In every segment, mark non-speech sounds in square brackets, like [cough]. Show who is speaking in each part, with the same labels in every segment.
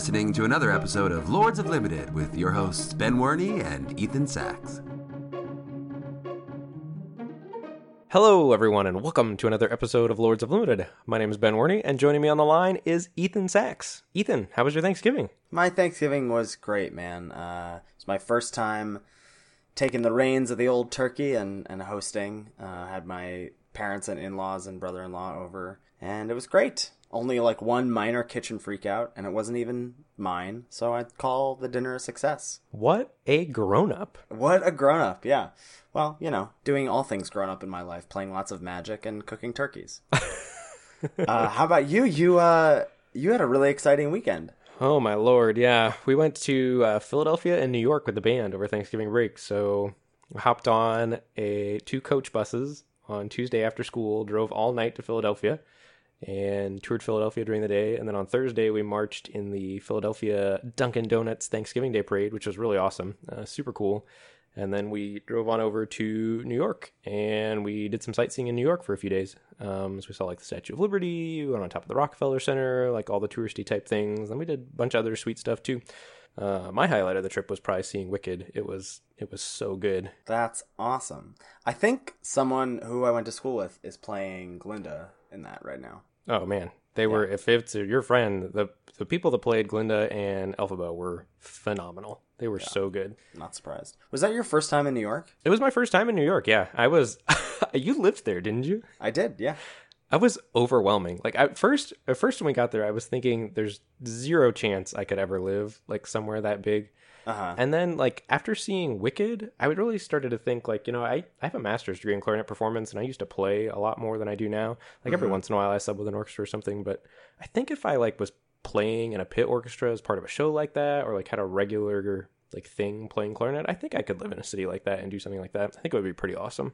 Speaker 1: You're listening to another episode of Lords of Limited with your hosts Ben Werney and Ethan Sachs.
Speaker 2: Hello, everyone, and welcome to another episode of Lords of Limited. My name is Ben Werney, and joining me on the line is Ethan Sachs. Ethan, how was your Thanksgiving?
Speaker 3: My Thanksgiving was great, man. Uh, it's my first time taking the reins of the old turkey and, and hosting. Uh, had my parents and in laws and brother in law over, and it was great. Only like one minor kitchen freakout, and it wasn't even mine, so I'd call the dinner a success.
Speaker 2: What a grown up.
Speaker 3: What a grown up, yeah. Well, you know, doing all things grown up in my life, playing lots of magic and cooking turkeys. [laughs] uh, how about you? You uh, you had a really exciting weekend.
Speaker 2: Oh my lord, yeah. We went to uh, Philadelphia and New York with the band over Thanksgiving break. So hopped on a two coach buses on Tuesday after school, drove all night to Philadelphia, and toured Philadelphia during the day. And then on Thursday, we marched in the Philadelphia Dunkin' Donuts Thanksgiving Day Parade, which was really awesome, uh, super cool. And then we drove on over to New York and we did some sightseeing in New York for a few days. Um, so we saw like the Statue of Liberty, we went on top of the Rockefeller Center, like all the touristy type things. And we did a bunch of other sweet stuff too. Uh, my highlight of the trip was probably seeing Wicked. It was it was so good.
Speaker 3: That's awesome. I think someone who I went to school with is playing Glinda in that right now.
Speaker 2: Oh man, they were. If it's your friend, the the people that played Glinda and Elphaba were phenomenal. They were so good.
Speaker 3: Not surprised. Was that your first time in New York?
Speaker 2: It was my first time in New York. Yeah, I was. [laughs] you lived there, didn't you?
Speaker 3: I did. Yeah.
Speaker 2: I was overwhelming. Like at first, at first when we got there, I was thinking there's zero chance I could ever live like somewhere that big.
Speaker 3: Uh-huh.
Speaker 2: And then like after seeing Wicked, I would really started to think like, you know, I, I have a master's degree in clarinet performance and I used to play a lot more than I do now. Like every once in a while I sub with an orchestra or something, but I think if I like was playing in a pit orchestra as part of a show like that or like had a regular like thing playing clarinet, I think I could live in a city like that and do something like that. I think it would be pretty awesome.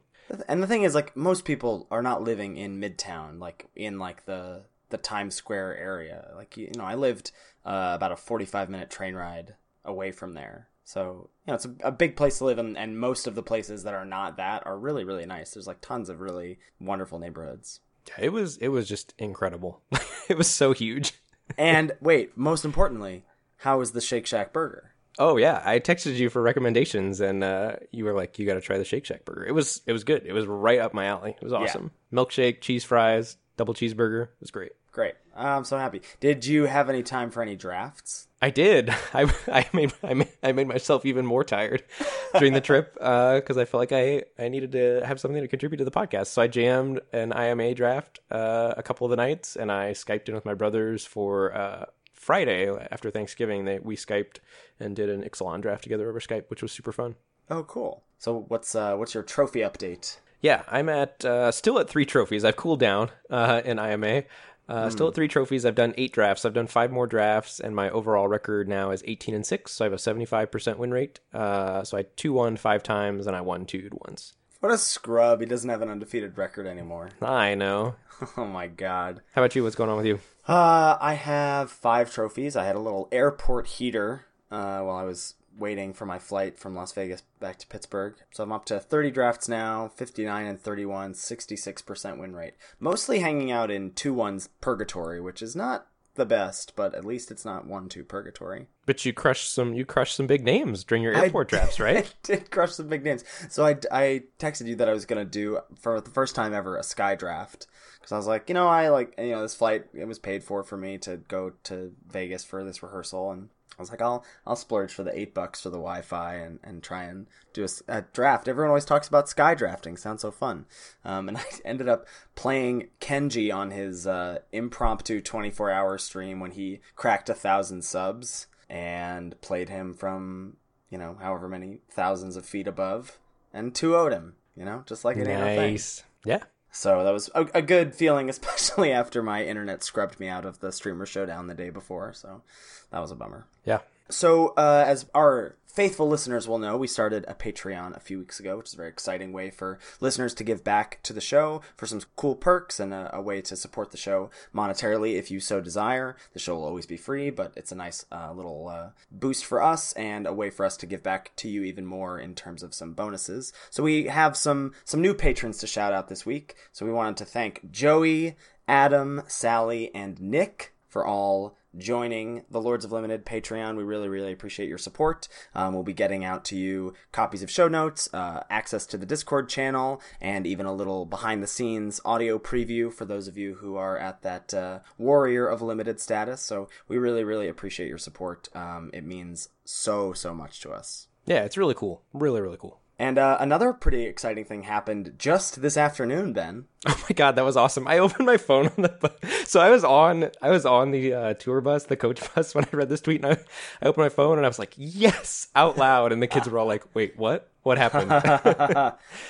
Speaker 3: And the thing is, like, most people are not living in Midtown, like in like the the Times Square area. Like, you know, I lived uh, about a forty five minute train ride away from there. So, you know, it's a, a big place to live, and, and most of the places that are not that are really, really nice. There's like tons of really wonderful neighborhoods.
Speaker 2: It was it was just incredible. [laughs] it was so huge.
Speaker 3: And wait, most importantly, how was the Shake Shack burger?
Speaker 2: Oh yeah, I texted you for recommendations, and uh, you were like, "You got to try the Shake Shack burger." It was it was good. It was right up my alley. It was awesome. Milkshake, cheese fries, double cheeseburger. It was great.
Speaker 3: Great. I'm so happy. Did you have any time for any drafts?
Speaker 2: I did. [laughs] I, I made I made I made myself even more tired [laughs] during the trip because I felt like I I needed to have something to contribute to the podcast. So I jammed an IMA draft uh, a couple of the nights, and I skyped in with my brothers for uh, Friday after Thanksgiving. They we skyped and did an Ixalan draft together over Skype, which was super fun.
Speaker 3: Oh, cool. So what's uh what's your trophy update?
Speaker 2: Yeah, I'm at uh, still at three trophies. I've cooled down uh, in IMA. Uh, Still at three trophies. I've done eight drafts. I've done five more drafts, and my overall record now is 18 and six. So I have a 75% win rate. Uh, so I two won five times, and I won two once.
Speaker 3: What a scrub. He doesn't have an undefeated record anymore. [laughs]
Speaker 2: I know.
Speaker 3: Oh my god.
Speaker 2: How about you? What's going on with you?
Speaker 3: Uh, I have five trophies. I had a little airport heater uh, while I was waiting for my flight from Las Vegas back to Pittsburgh. So I'm up to 30 drafts now, 59 and 31, 66% win rate. Mostly hanging out in 2 1's purgatory, which is not the best, but at least it's not 1 2 purgatory.
Speaker 2: But you crushed some. You crushed some big names during your airport drafts, right? [laughs]
Speaker 3: I did crush some big names. So I, I texted you that I was going to do, for the first time ever, a sky draft. Because I was like, you know, I like, you know, this flight, it was paid for for me to go to Vegas for this rehearsal. And I was like, I'll, I'll splurge for the eight bucks for the Wi Fi and, and try and do a draft. Everyone always talks about sky drafting. Sounds so fun. Um, and [laughs] I ended up playing Kenji on his uh, impromptu 24 hour stream when he cracked a thousand subs and played him from, you know, however many thousands of feet above and 2 0'd him, you know, just like ain't no thing.
Speaker 2: nice. Yeah.
Speaker 3: So that was a, a good feeling, [laughs] especially after my internet scrubbed me out of the streamer showdown the day before. So that was a bummer.
Speaker 2: Yeah.
Speaker 3: So, uh, as our faithful listeners will know, we started a Patreon a few weeks ago, which is a very exciting way for listeners to give back to the show for some cool perks and a, a way to support the show monetarily if you so desire. The show will always be free, but it's a nice uh, little uh, boost for us and a way for us to give back to you even more in terms of some bonuses. So we have some some new patrons to shout out this week. So we wanted to thank Joey, Adam, Sally, and Nick for all joining the Lords of Limited Patreon. We really, really appreciate your support. Um, we'll be getting out to you copies of show notes, uh, access to the Discord channel, and even a little behind the scenes audio preview for those of you who are at that uh, warrior of limited status. So we really, really appreciate your support. Um, it means so, so much to us.
Speaker 2: Yeah, it's really cool. Really, really cool.
Speaker 3: And uh, another pretty exciting thing happened just this afternoon, Ben. [laughs]
Speaker 2: Oh my god, that was awesome! I [laughs] opened my phone on the bus. so I was on I was on the uh, tour bus, the coach [laughs] bus, when I read this tweet, and I, I opened my phone and I was like, "Yes!" out loud, and the kids were all like, "Wait, what? What happened?"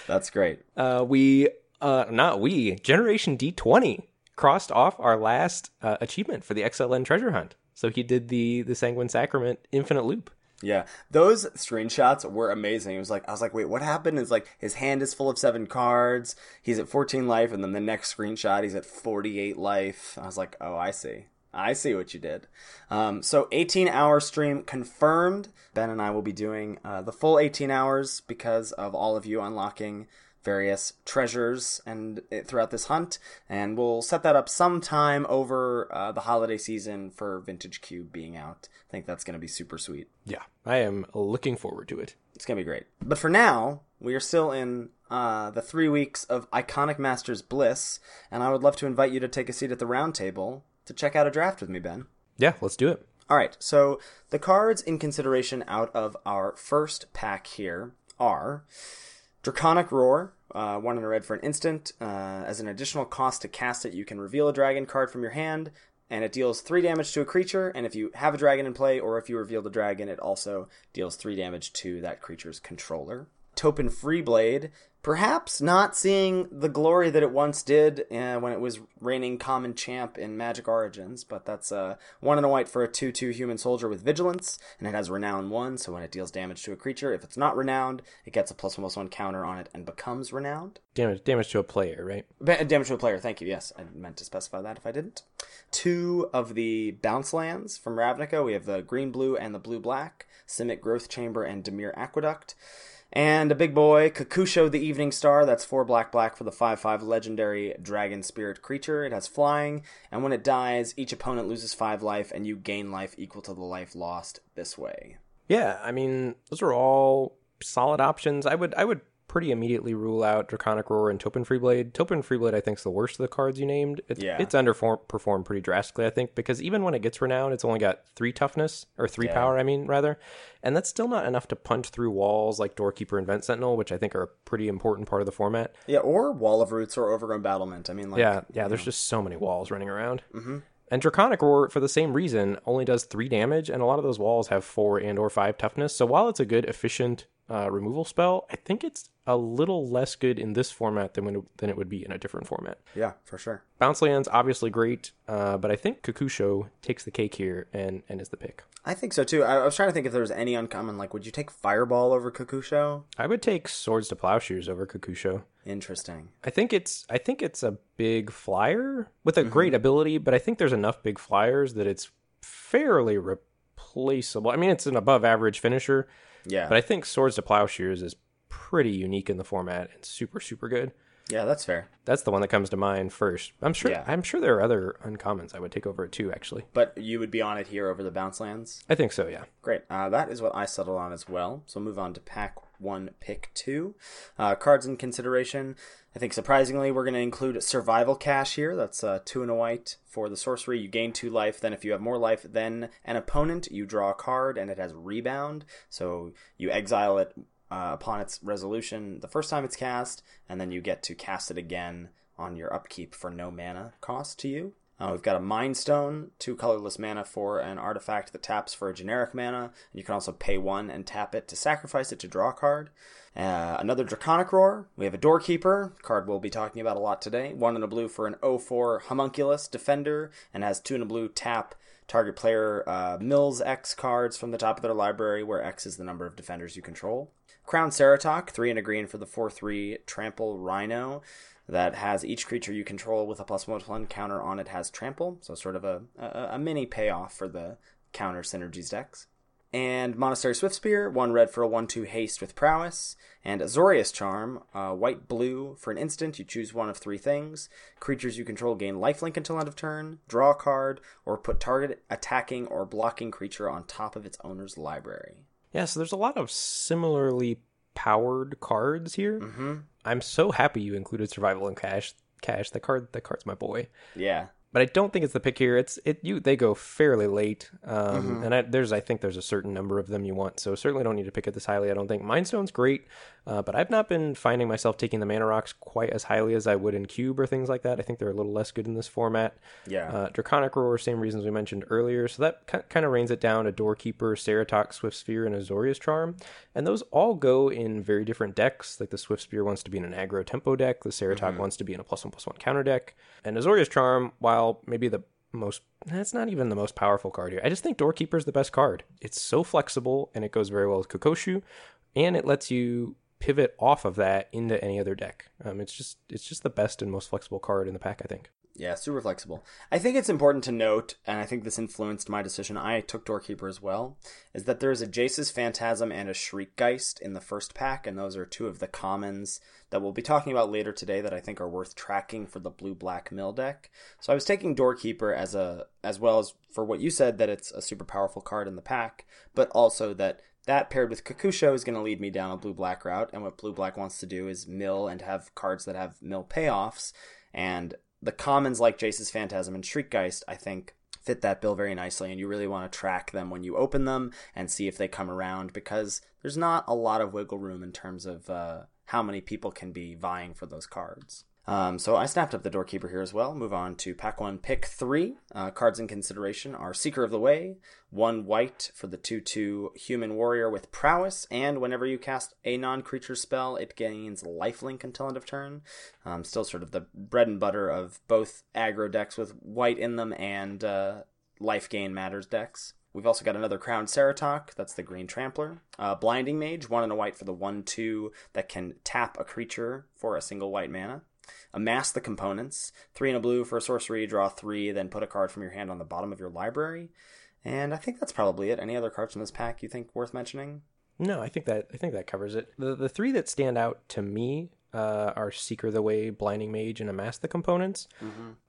Speaker 3: That's great.
Speaker 2: uh, we uh, not we Generation D twenty crossed off our last uh, achievement for the XLN treasure hunt. So he did the the Sanguine Sacrament infinite loop.
Speaker 3: Yeah, those screenshots were amazing. It was like I was like, wait, what happened? Is like his hand is full of seven cards. He's at 14 life, and then the next screenshot, he's at 48 life. I was like, oh, I see. I see what you did. Um, so 18 hour stream confirmed. Ben and I will be doing uh, the full 18 hours because of all of you unlocking various treasures and throughout this hunt, and we'll set that up sometime over uh, the holiday season for Vintage Cube being out. I think that's going to be super sweet.
Speaker 2: Yeah, I am looking forward to it.
Speaker 3: It's going to be great. But for now, we are still in uh, the three weeks of Iconic Masters Bliss, and I would love to invite you to take a seat at the round table to check out a draft with me, Ben.
Speaker 2: Yeah, let's do it.
Speaker 3: All right, so the cards in consideration out of our first pack here are Draconic Roar, uh, one in a red for an instant. Uh, as an additional cost to cast it, you can reveal a dragon card from your hand, and it deals three damage to a creature. And if you have a dragon in play, or if you reveal the dragon, it also deals three damage to that creature's controller. Topan Freeblade, perhaps not seeing the glory that it once did uh, when it was reigning common champ in Magic Origins, but that's uh, one and a white for a 2 2 human soldier with vigilance, and it has renown 1, so when it deals damage to a creature, if it's not renowned, it gets a plus 1 plus 1 counter on it and becomes renowned.
Speaker 2: Damage, damage to a player, right?
Speaker 3: Ba- damage to a player, thank you, yes. I meant to specify that if I didn't. Two of the bounce lands from Ravnica, we have the green blue and the blue black, Simic Growth Chamber and Dimir Aqueduct. And a big boy, Kokusho the Evening Star. That's four black black for the 5 5 legendary dragon spirit creature. It has flying, and when it dies, each opponent loses 5 life, and you gain life equal to the life lost this way.
Speaker 2: Yeah, I mean, those are all solid options. I would I would pretty immediately rule out Draconic Roar and Topan Freeblade. Topan Freeblade, I think, is the worst of the cards you named. It's,
Speaker 3: Yeah.
Speaker 2: it's underperformed pretty drastically, I think, because even when it gets renowned, it's only got three toughness, or three
Speaker 3: Yeah.
Speaker 2: power, I mean, rather. And that's still not enough to punch through walls like Doorkeeper and Vent Sentinel, which I think are a pretty important part of the format.
Speaker 3: Yeah, or Wall of Roots or Overgrown Battlement. I mean, like,
Speaker 2: Yeah, yeah, there's just so many walls running around. Mm-hmm. And Draconic Roar, for the same reason, only does three damage, and a lot of those walls have four and or five toughness. So while it's a good, efficient uh, removal spell, I think it's a little less good in this format than when than it would be in a different format.
Speaker 3: yeah, for sure.
Speaker 2: Bounce lands obviously great, uh, but I think Kokusho takes the cake here and and is the pick.
Speaker 3: I think so too. I, I was trying to think if there was any uncommon. Like, would you take Fireball over Kokusho?
Speaker 2: I would take Swords to Plowshares over Kokusho.
Speaker 3: Interesting.
Speaker 2: I think it's I think it's a big flyer with a great ability, but I think there's enough big flyers that it's fairly replaceable. I mean, it's an above average finisher,
Speaker 3: Yeah,
Speaker 2: but I think Swords to Plowshares is pretty unique in the format and super super good.
Speaker 3: yeah, that's fair.
Speaker 2: That's the one that comes to mind first. I'm sure
Speaker 3: Yeah.
Speaker 2: I'm sure there are other uncommons I would take over it too. Actually,
Speaker 3: But you would be on it here over the bounce lands.
Speaker 2: I think so. Yeah.
Speaker 3: Great. Uh, that is what I settled on as well. So move on to pack one, pick two. Uh, cards in consideration. I think surprisingly, we're going to include Survival Cache here. That's uh, two and a white for the sorcery. You gain two life. Then, if you have more life than an opponent, you draw a card, and it has rebound. So you exile it uh, upon its resolution the first time it's cast, and then you get to cast it again on your upkeep for no mana cost to you. Uh, we've got a Mind Stone, two colorless mana for an artifact that taps for a generic mana. You can also pay one and tap it to sacrifice it to draw a card. Uh, another Draconic Roar. We have a Doorkeeper, card we'll be talking about a lot today. One in a blue for an 04 Homunculus Defender, and has two in a blue tap. Target player uh, mills X cards from the top of their library, where X is the number of defenders you control. Crowned Ceratok, three and a green for the 4 3 Trample Rhino that has each creature you control with a plus one plus one counter on it has trample, so sort of a, a, a mini payoff for the counter synergies decks. And Monastery Swiftspear, one red for a 1 2 haste with prowess. And Azorius Charm, uh, white blue. For an instant, you choose one of three things. Creatures you control gain lifelink until end of turn, draw a card, or put target attacking or blocking creature on top of its owner's library.
Speaker 2: Yeah, so there's a lot of similarly powered cards here.
Speaker 3: Mm-hmm.
Speaker 2: I'm so happy you included Survival and Cache. Cache, that card, that card's my boy.
Speaker 3: Yeah.
Speaker 2: but I don't think it's the pick here. It's it you they go fairly late, um,
Speaker 3: Mm-hmm.
Speaker 2: and I, there's I think there's a certain number of them you want, so certainly don't need to pick it this highly. I don't think Mindstone's great, uh, but I've not been finding myself taking the mana rocks quite as highly as I would in Cube or things like that. I think they're a little less good in this format.
Speaker 3: Yeah.
Speaker 2: Uh, Draconic Roar, same reasons we mentioned earlier, so that ki- kind of reins it down A Doorkeeper, Ceratox, Swiftspear, and Azorius Charm, and those all go in very different decks. Like the Swiftspear wants to be in an aggro tempo deck, the Ceratox wants to be in a plus one plus one counter deck, and Azorius Charm, while maybe the most that's not even the most powerful card here. I just think Doorkeeper is the best card. It's so flexible and it goes very well with Kokusho, and it lets you pivot off of that into any other deck. Um, it's just it's just the best and most flexible card in the pack, I think.
Speaker 3: Yeah, super flexible. I think it's important to note, and I think this influenced my decision. I took Doorkeeper as well. Is that there's a Jace's Phantasm and a Shriekgeist in the first pack, and those are two of the commons that we'll be talking about later today that I think are worth tracking for the blue black mill deck. So I was taking Doorkeeper as a as well as for what you said that it's a super powerful card in the pack, but also that that paired with Kokusho is going to lead me down a blue black route, and what blue black wants to do is mill and have cards that have mill payoffs, and the commons like Jace's Phantasm and Shriekgeist, I think, fit that bill very nicely, and you really want to track them when you open them and see if they come around because there's not a lot of wiggle room in terms of uh, how many people can be vying for those cards. Um, so I snapped up the Doorkeeper here as well. Move on to pack one, pick three. Uh, cards in consideration are Seeker of the Way, one white for the 2 2 human warrior with prowess, and whenever you cast a non creature spell, it gains lifelink until end of turn. Um, still sort of the bread and butter of both aggro decks with white in them and uh, life gain matters decks. We've also got another Crowned Ceratok, that's the Green Trampler. Uh, Blinding Mage, one and a white for the 1 2 that can tap a creature for a single white mana. Amass the components. Three and a blue for a sorcery, draw three, then put a card from your hand on the bottom of your library. And I think that's probably it. Any other cards from this pack you think worth mentioning?
Speaker 2: No, I think that I think that covers it. The the three that stand out to me uh, are Seeker the Way, Blinding Mage, and Amass the Components.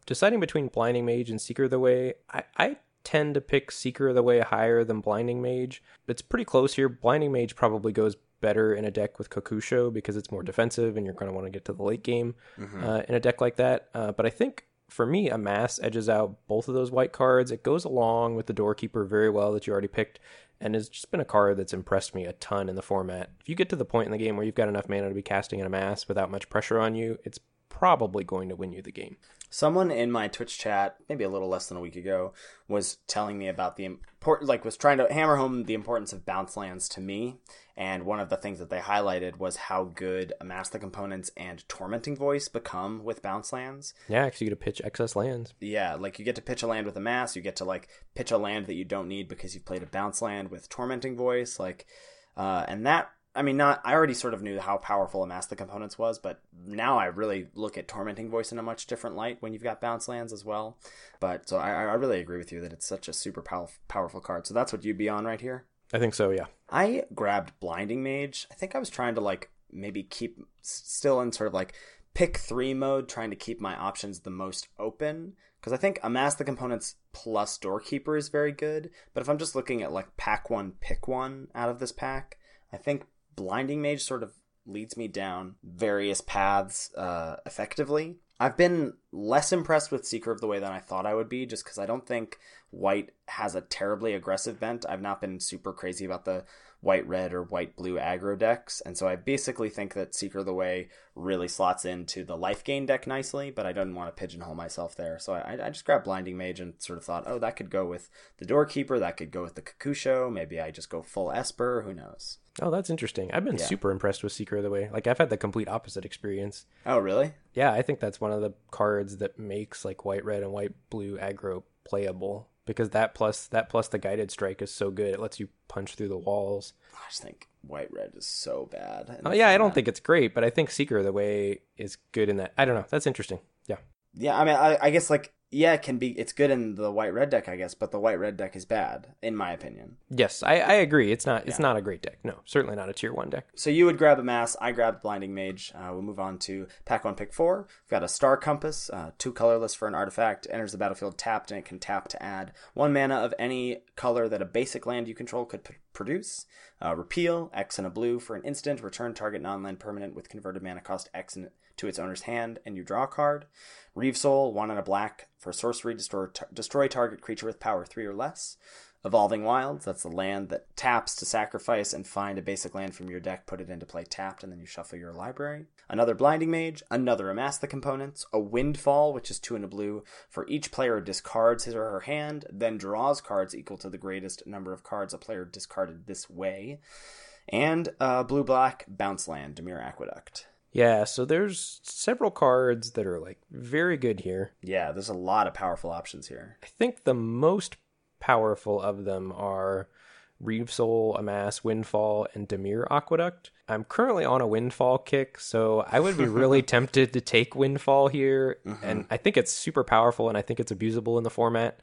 Speaker 2: Deciding between Blinding Mage and Seeker the Way, I, I tend to pick Seeker the Way higher than Blinding Mage. It's pretty close here. Blinding Mage probably goes better in a deck with Kokusho because it's more defensive and you're going to want to get to the late game uh, in a deck like that. Uh, but I think for me, Amass edges out both of those white cards. It goes along with the Doorkeeper very well that you already picked, and has just been a card that's impressed me a ton in the format. If you get to the point in the game where you've got enough mana to be casting Amass without much pressure on you, it's probably going to win you the game.
Speaker 3: Someone in my Twitch chat, maybe a little less than a week ago, was telling me about the import, like was trying to hammer home the importance of bounce lands to me. And one of the things that they highlighted was how good Amass the Components and Tormenting Voice become with bounce lands.
Speaker 2: Yeah, because you get to pitch excess lands.
Speaker 3: Yeah, like you get to pitch a land with Amass, you get to like pitch a land that you don't need because you've played a bounce land with tormenting voice, like uh and that I mean not I already sort of knew how powerful Amass the Components was, but now I really look at tormenting voice in a much different light when you've got bounce lands as well. But so I, I really agree with you that it's such a super pow- powerful card. So that's what you'd be on right here.
Speaker 2: I think so, yeah.
Speaker 3: I grabbed Blinding Mage. I think I was trying to like maybe keep still in sort of like pick three mode, trying to keep my options the most open. Because I think Amass the Components plus Doorkeeper is very good. But if I'm just looking at like pack one, pick one out of this pack, I think Blinding Mage sort of leads me down various paths uh, effectively. I've been less impressed with Seeker of the Way than I thought I would be, just because I don't think White has a terribly aggressive bent. I've not been super crazy about the white red or white blue aggro decks, and so I basically think that Seeker of the Way really slots into the life gain deck nicely, but I didn't want to pigeonhole myself there. So I, I just grabbed Blinding Mage and sort of thought, oh, that could go with the Doorkeeper, that could go with the Kokusho, maybe I just go full Esper, who knows.
Speaker 2: Oh, that's interesting. I've been
Speaker 3: Yeah.
Speaker 2: super impressed with Seeker of the Way. Like, I've had the complete opposite experience.
Speaker 3: Oh, really?
Speaker 2: Yeah, I think that's one of the cards that makes like white red and white blue aggro playable because that plus that plus the guided strike is so good. It lets you punch through the walls.
Speaker 3: I just think white red is so bad.
Speaker 2: Oh yeah, I don't
Speaker 3: uh,
Speaker 2: think it's great, but I think Seeker of the Way is good in that. I don't know. That's interesting. Yeah.
Speaker 3: Yeah, I mean, I, I guess like yeah, it can be. It's good in the white red deck, I guess, but the white red deck is bad, in my opinion.
Speaker 2: Yes, I, I agree. It's not it's not a great deck. No, certainly not a tier one deck.
Speaker 3: So you would grab a mass. I grabbed blinding mage. Uh, we'll move on to pack one, pick four. We've got a star compass, uh, two colorless for an artifact. Enters the battlefield tapped, and it can tap to add one mana of any color that a basic land you control could p- produce. Uh, repeal X and a blue for an instant. Return target non-land permanent with converted mana cost X in, to its owner's hand, and you draw a card. Reave Soul, one and a black for sorcery. Destroy, destroy target creature with power three or less. Evolving Wilds, that's the land that taps to sacrifice and find a basic land from your deck, put it into play tapped, and then you shuffle your library. Another Blinding Mage, another Amass the Components, a Windfall, which is two and a blue, for each player discards his or her hand, then draws cards equal to the greatest number of cards a player discarded this way. And uh, blue black bounce land, Dimir Aqueduct.
Speaker 2: Yeah, so there's several cards that are like very good here.
Speaker 3: Yeah, there's a lot of powerful options here.
Speaker 2: I think the most powerful of them are Reave Soul, Amass, Windfall, and Dimir Aqueduct. I'm currently on a Windfall kick, so I would be really [laughs] tempted to take Windfall here. Mm-hmm. And I think it's super powerful, and I think it's abusable in the format.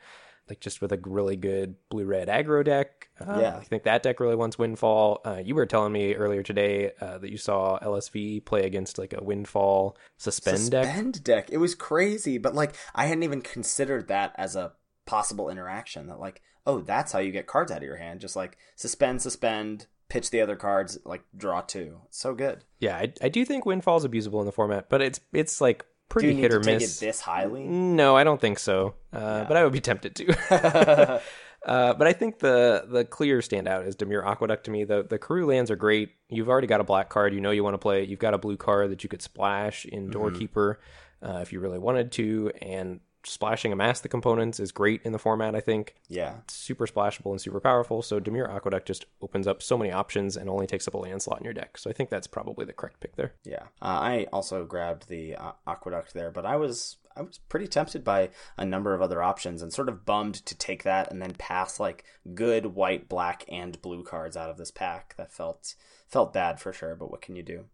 Speaker 2: Like just with a really good blue red aggro deck. Uh,
Speaker 3: Yeah.
Speaker 2: I think that deck really wants Windfall. Uh, you were telling me earlier today uh, that you saw LSV play against like a Windfall suspend, deck.
Speaker 3: Suspend deck. It was crazy, but like I hadn't even considered that as a possible interaction. That like, oh, that's how you get cards out of your hand. Just like suspend, suspend, pitch the other cards, like draw two. It's so good.
Speaker 2: Yeah, I, I do think Windfall is abusable in the format, but it's it's like pretty hit or miss.
Speaker 3: it this highly?
Speaker 2: No, I don't think so. Uh, But I would be tempted to. [laughs] [laughs] uh, but I think the the clear standout is Dimir Aqueduct to me. The the Karoo lands are great. You've already got a black card. You know you want to play. it. You've got a blue card that you could splash in Doorkeeper uh, if you really wanted to. And splashing Amass the Components is great in the format. I think
Speaker 3: Yeah.
Speaker 2: it's super splashable and super powerful. So Dimir Aqueduct just opens up so many options and only takes up a land slot in your deck. So I think that's probably the correct pick there.
Speaker 3: Yeah, uh, I also grabbed the uh, aqueduct there, but I was I was pretty tempted by a number of other options and sort of bummed to take that and then pass like good white, black, and blue cards out of this pack. That felt felt bad for sure, but what can you do?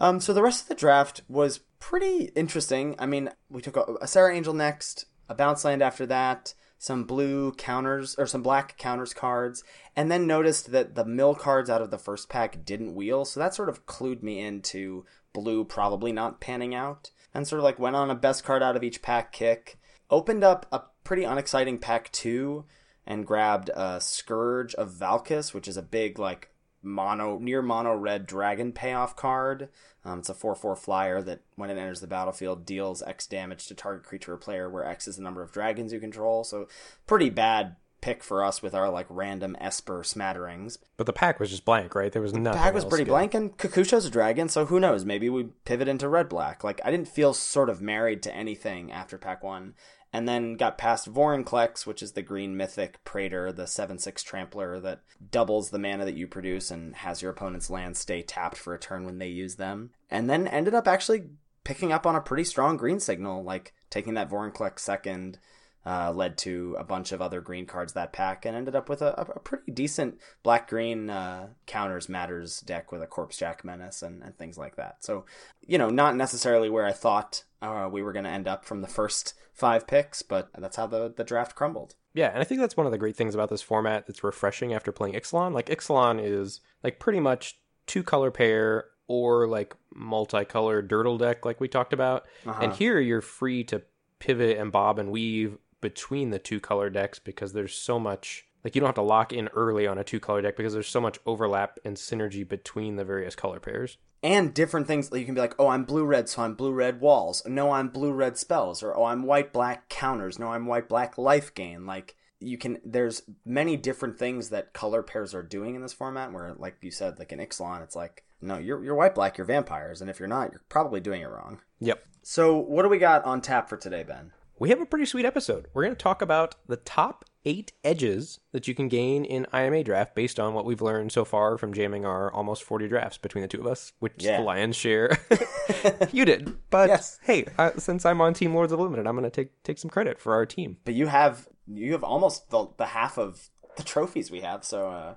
Speaker 3: Um, so the rest of the draft was pretty interesting. I mean, we took a, a Serra Angel next, a bounce land after that, some blue counters or some black counters cards, and then noticed that the mill cards out of the first pack didn't wheel. So that sort of clued me into blue probably not panning out, and sort of like went on a best card out of each pack kick. Opened up a pretty unexciting pack two, and grabbed a Scourge of Valkas, which is a big like mono near mono red dragon payoff card. Um, it's a 4 4 flyer that, when it enters the battlefield, deals X damage to target creature or player, where X is the number of dragons you control. So, pretty bad pick for us with our like random Esper smatterings.
Speaker 2: But the pack was just blank, right? There was nothing.
Speaker 3: Pack was pretty
Speaker 2: good.
Speaker 3: blank, and Kokusho's a dragon, so who knows? Maybe we pivot into red black. Like, I didn't feel sort of married to anything after pack one. And then got past Vorinclex, which is the green mythic Praetor, the 7 6 trampler that doubles the mana that you produce and has your opponent's lands stay tapped for a turn when they use them. And then ended up actually picking up on a pretty strong green signal, like taking that Vorinclex second. Uh, led to a bunch of other green cards that pack and ended up with a, a pretty decent black green uh, counters matters deck with a Corpsejack Menace and, and things like that. So, you know, not necessarily where I thought uh, we were going to end up from the first five picks, but that's how the, the draft crumbled.
Speaker 2: Yeah, and I think that's one of the great things about this format that's refreshing after playing Ixalan. Like Ixalan is like pretty much two color pair or like multicolored dirtle deck like we talked about. And here you're free to pivot and bob and weave between the two color decks because there's so much like you don't have to lock in early on a two color deck because there's so much overlap and synergy between the various color pairs.
Speaker 3: and different things you can be like oh i'm blue red so i'm blue red walls no i'm blue red spells or oh i'm white black counters no i'm white black life gain like you can there's many different things that color pairs are doing in this format where like you said like in ixalan it's like no you're, you're white black you're vampires and if you're not you're probably doing it wrong
Speaker 2: Yep.
Speaker 3: so what do we got on tap for today ben
Speaker 2: we have a pretty sweet episode. We're going to talk about the top eight edges that you can gain in IMA draft based on what we've learned so far from jamming our almost 40 drafts between the two of us, which
Speaker 3: Yeah.
Speaker 2: is the lion's share. [laughs] you did. But
Speaker 3: Yes.
Speaker 2: hey, uh, since I'm on Team Lords of Limited, I'm going to take take some credit for our team.
Speaker 3: but you have you have almost the, the half of the trophies we have so uh,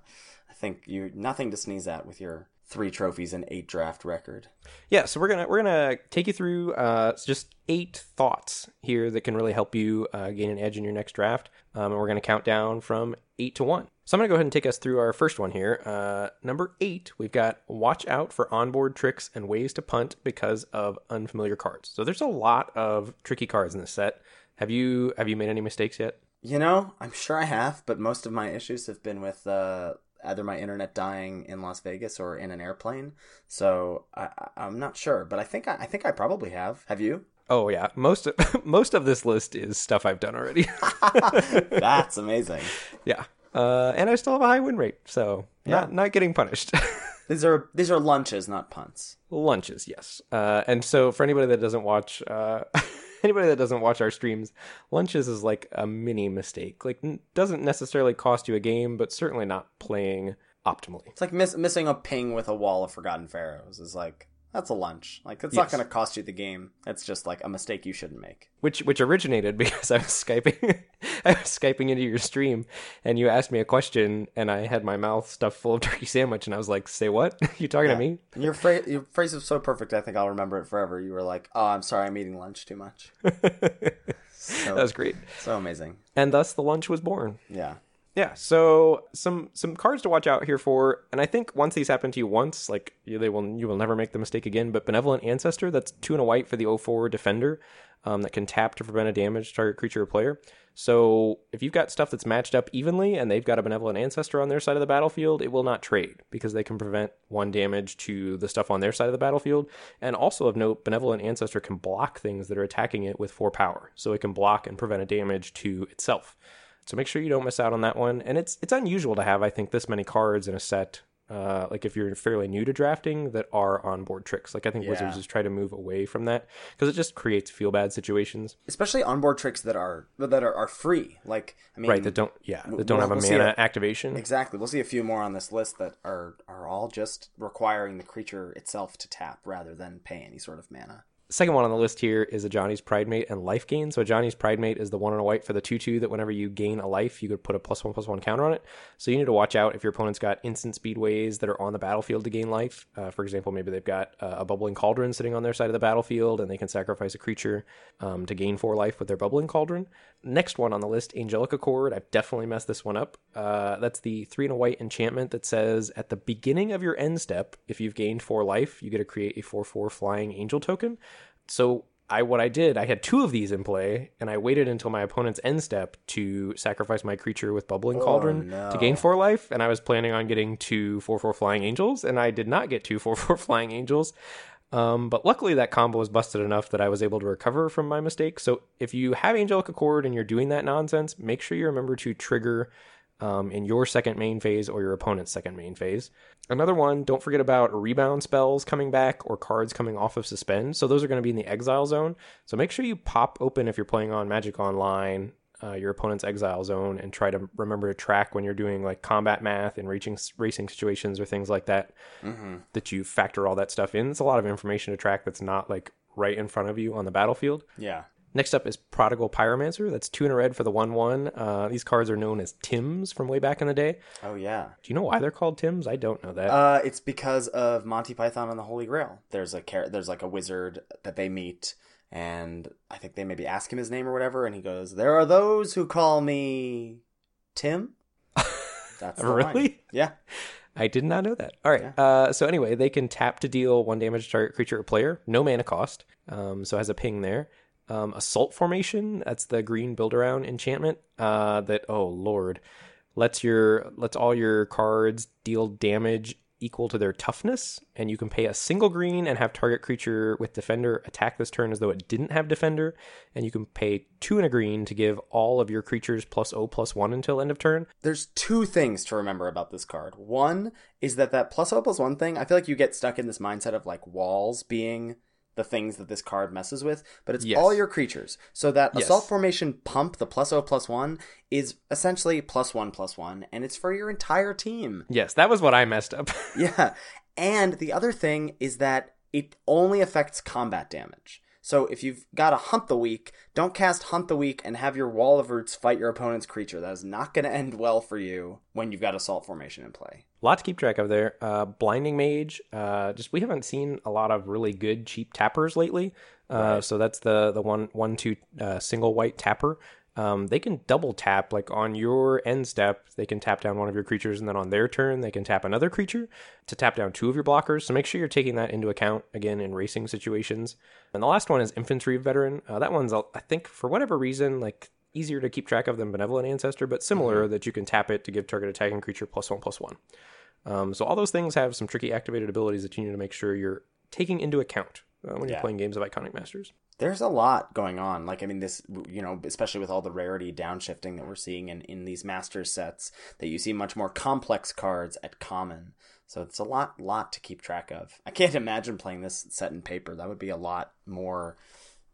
Speaker 3: i think you nothing to sneeze at with your three trophies and eight draft record.
Speaker 2: Yeah, so we're gonna we're gonna take you through uh, just eight thoughts here that can really help you uh, gain an edge in your next draft, um, and we're gonna count down from eight to one. So I'm gonna go ahead and take us through our first one here. Uh, number eight, we've got watch out for onboard tricks and ways to punt because of unfamiliar cards. So there's a lot of tricky cards in this set. Have you have you made any mistakes yet?
Speaker 3: You know, I'm sure I have, but most of my issues have been with uh, either my internet dying in Las Vegas or in an airplane. So I, I'm not sure, but I think I, I think I probably have. Have you?
Speaker 2: Oh yeah, most of, [laughs] most of this list is stuff I've done already. [laughs] [laughs]
Speaker 3: That's amazing.
Speaker 2: yeah, uh, and I still have a high win rate, so not not getting punished.
Speaker 3: These are these are lunches, not punts.
Speaker 2: Lunches, yes. Uh, and so for anybody that doesn't watch. Uh, [laughs] anybody that doesn't watch our streams, lunches is like a mini mistake. Like doesn't necessarily cost you a game, but certainly not playing optimally.
Speaker 3: It's like miss, missing a ping with a wall of Forgotten Pharaohs is like that's a lunch. Like it's yes. not going to cost you the game. It's just like a mistake you shouldn't make.
Speaker 2: Which which originated [laughs] because I was skyping, [laughs] I was skyping into your stream, and you asked me a question, and I had my mouth stuffed full of [laughs] turkey sandwich, and I was like, "Say what? you talking yeah. to me?"
Speaker 3: And your phrase your phrase is so perfect. I think I'll remember it forever. You were like, "Oh, I'm sorry, I'm eating lunch too much."
Speaker 2: so, that was great.
Speaker 3: So amazing.
Speaker 2: And thus the lunch was born.
Speaker 3: Yeah.
Speaker 2: Yeah, so some some cards to watch out here for, and I think once these happen to you once, like you, they will you will never make the mistake again. But benevolent ancestor, that's two and a white for the 04 defender, um, that can tap to prevent a damage target creature or player. So if you've got stuff that's matched up evenly and they've got a benevolent ancestor on their side of the battlefield, it will not trade because they can prevent one damage to the stuff on their side of the battlefield. And also of note, benevolent ancestor can block things that are attacking it with four power, so it can block and prevent a damage to itself. So make sure you don't miss out on that one. And it's it's unusual to have I think this many cards in a set. Uh, like if you're fairly new to drafting that are onboard tricks. Like I think yeah. Wizards is try to move away from that because it just creates feel bad situations.
Speaker 3: Especially onboard tricks that are that are, are free. Like I mean,
Speaker 2: right that don't yeah that don't we'll, have a we'll mana a, activation.
Speaker 3: Exactly. We'll see a few more on this list that are are all just requiring the creature itself to tap rather than pay any sort of mana.
Speaker 2: Second one on the list here is Ajani's Pridemate and life gain. So Ajani's Pridemate is the one on a white for the 2 2 that whenever you gain a life, you could put a plus one plus one counter on it. So you need to watch out if your opponent's got instant speedways that are on the battlefield to gain life. Uh, for example, maybe they've got uh, a bubbling cauldron sitting on their side of the battlefield and they can sacrifice a creature um, to gain four life with their bubbling cauldron. Next one on the list, Angelic Accord. I've definitely messed this one up. Uh, that's the three and a white enchantment that says at the beginning of your end step, if you've gained four life, you get to create a 4 4 flying angel token so I what I did, I had two of these in play, and I waited until my opponent's end step to sacrifice my creature with bubbling cauldron
Speaker 3: oh, no.
Speaker 2: to gain four life, and I was planning on getting two four four flying angels, and I did not get two [laughs] four four flying angels. Um, but luckily, that combo was busted enough that I was able to recover from my mistake. So if you have Angelic Accord and you're doing that nonsense, make sure you remember to trigger um, in your second main phase or your opponent's second main phase. Another one, don't forget about rebound spells coming back or cards coming off of suspend. So those are going to be in the exile zone. So make sure you pop open if you're playing on Magic Online. Uh, your opponent's exile zone and try to remember to track when you're doing like combat math and reaching racing situations or things like that mm-hmm. that you factor all that stuff in it's a lot of information to track that's not like right in front of you on the battlefield
Speaker 3: yeah
Speaker 2: Next up is Prodigal Pyromancer. That's two in a red for the 1 1. Uh, these cards are known as Tims from way back in the day.
Speaker 3: Oh, yeah.
Speaker 2: Do you know why they're called Tims? I don't know that.
Speaker 3: Uh, it's because of Monty Python and the Holy Grail. There's a char- there's like a wizard that they meet, and I think they maybe ask him his name or whatever, and he goes, There are those who call me Tim. [laughs]
Speaker 2: That's really? Line.
Speaker 3: Yeah.
Speaker 2: I did not know that. All right. Yeah. Uh, so anyway, they can tap to deal one damage to target creature or player, no mana cost. Um, so has a ping there um, Assault Formation. That's the green build around enchantment. Uh, that oh lord, lets your lets all your cards deal damage equal to their toughness, and you can pay a single green and have target creature with defender attack this turn as though it didn't have defender, and you can pay two and a green to give all of your creatures plus O plus one until end of turn.
Speaker 3: There's two things to remember about this card. One is that that plus O plus one thing. I feel like you get stuck in this mindset of like walls being the things that this card messes with, but it's yes. all your creatures. So that yes. assault formation pump, the plus O plus one, is essentially plus one plus one, and it's for your entire team.
Speaker 2: Yes, that was what I messed up. [laughs]
Speaker 3: yeah. And the other thing is that it only affects combat damage. So if you've got a Hunt the Weak, don't cast Hunt the Weak and have your Wall of Roots fight your opponent's creature. That is not going to end well for you when you've got Assault Formation in play.
Speaker 2: A lot to keep track of there. Uh, Blinding Mage. Uh, just we haven't seen a lot of really good cheap tappers lately. Uh, So that's the the one one two uh, single white tapper. Um, they can double tap like on your end step. They can tap down one of your creatures, and then on their turn they can tap another creature to tap down two of your blockers. So make sure you're taking that into account again in racing situations. And the last one is Infantry Veteran. Uh, that one's I think for whatever reason like easier to keep track of than Benevolent Ancestor, but similar that you can tap it to give target attacking creature plus one plus one. Um, so all those things have some tricky activated abilities that you need to make sure you're taking into account uh, when you're playing games of Iconic Masters.
Speaker 3: There's a lot going on. Like, I mean, this, you know, especially with all the rarity downshifting that we're seeing in, in these master sets, that you see much more complex cards at common. So it's a lot, lot to keep track of. I can't imagine playing this set in paper. That would be a lot more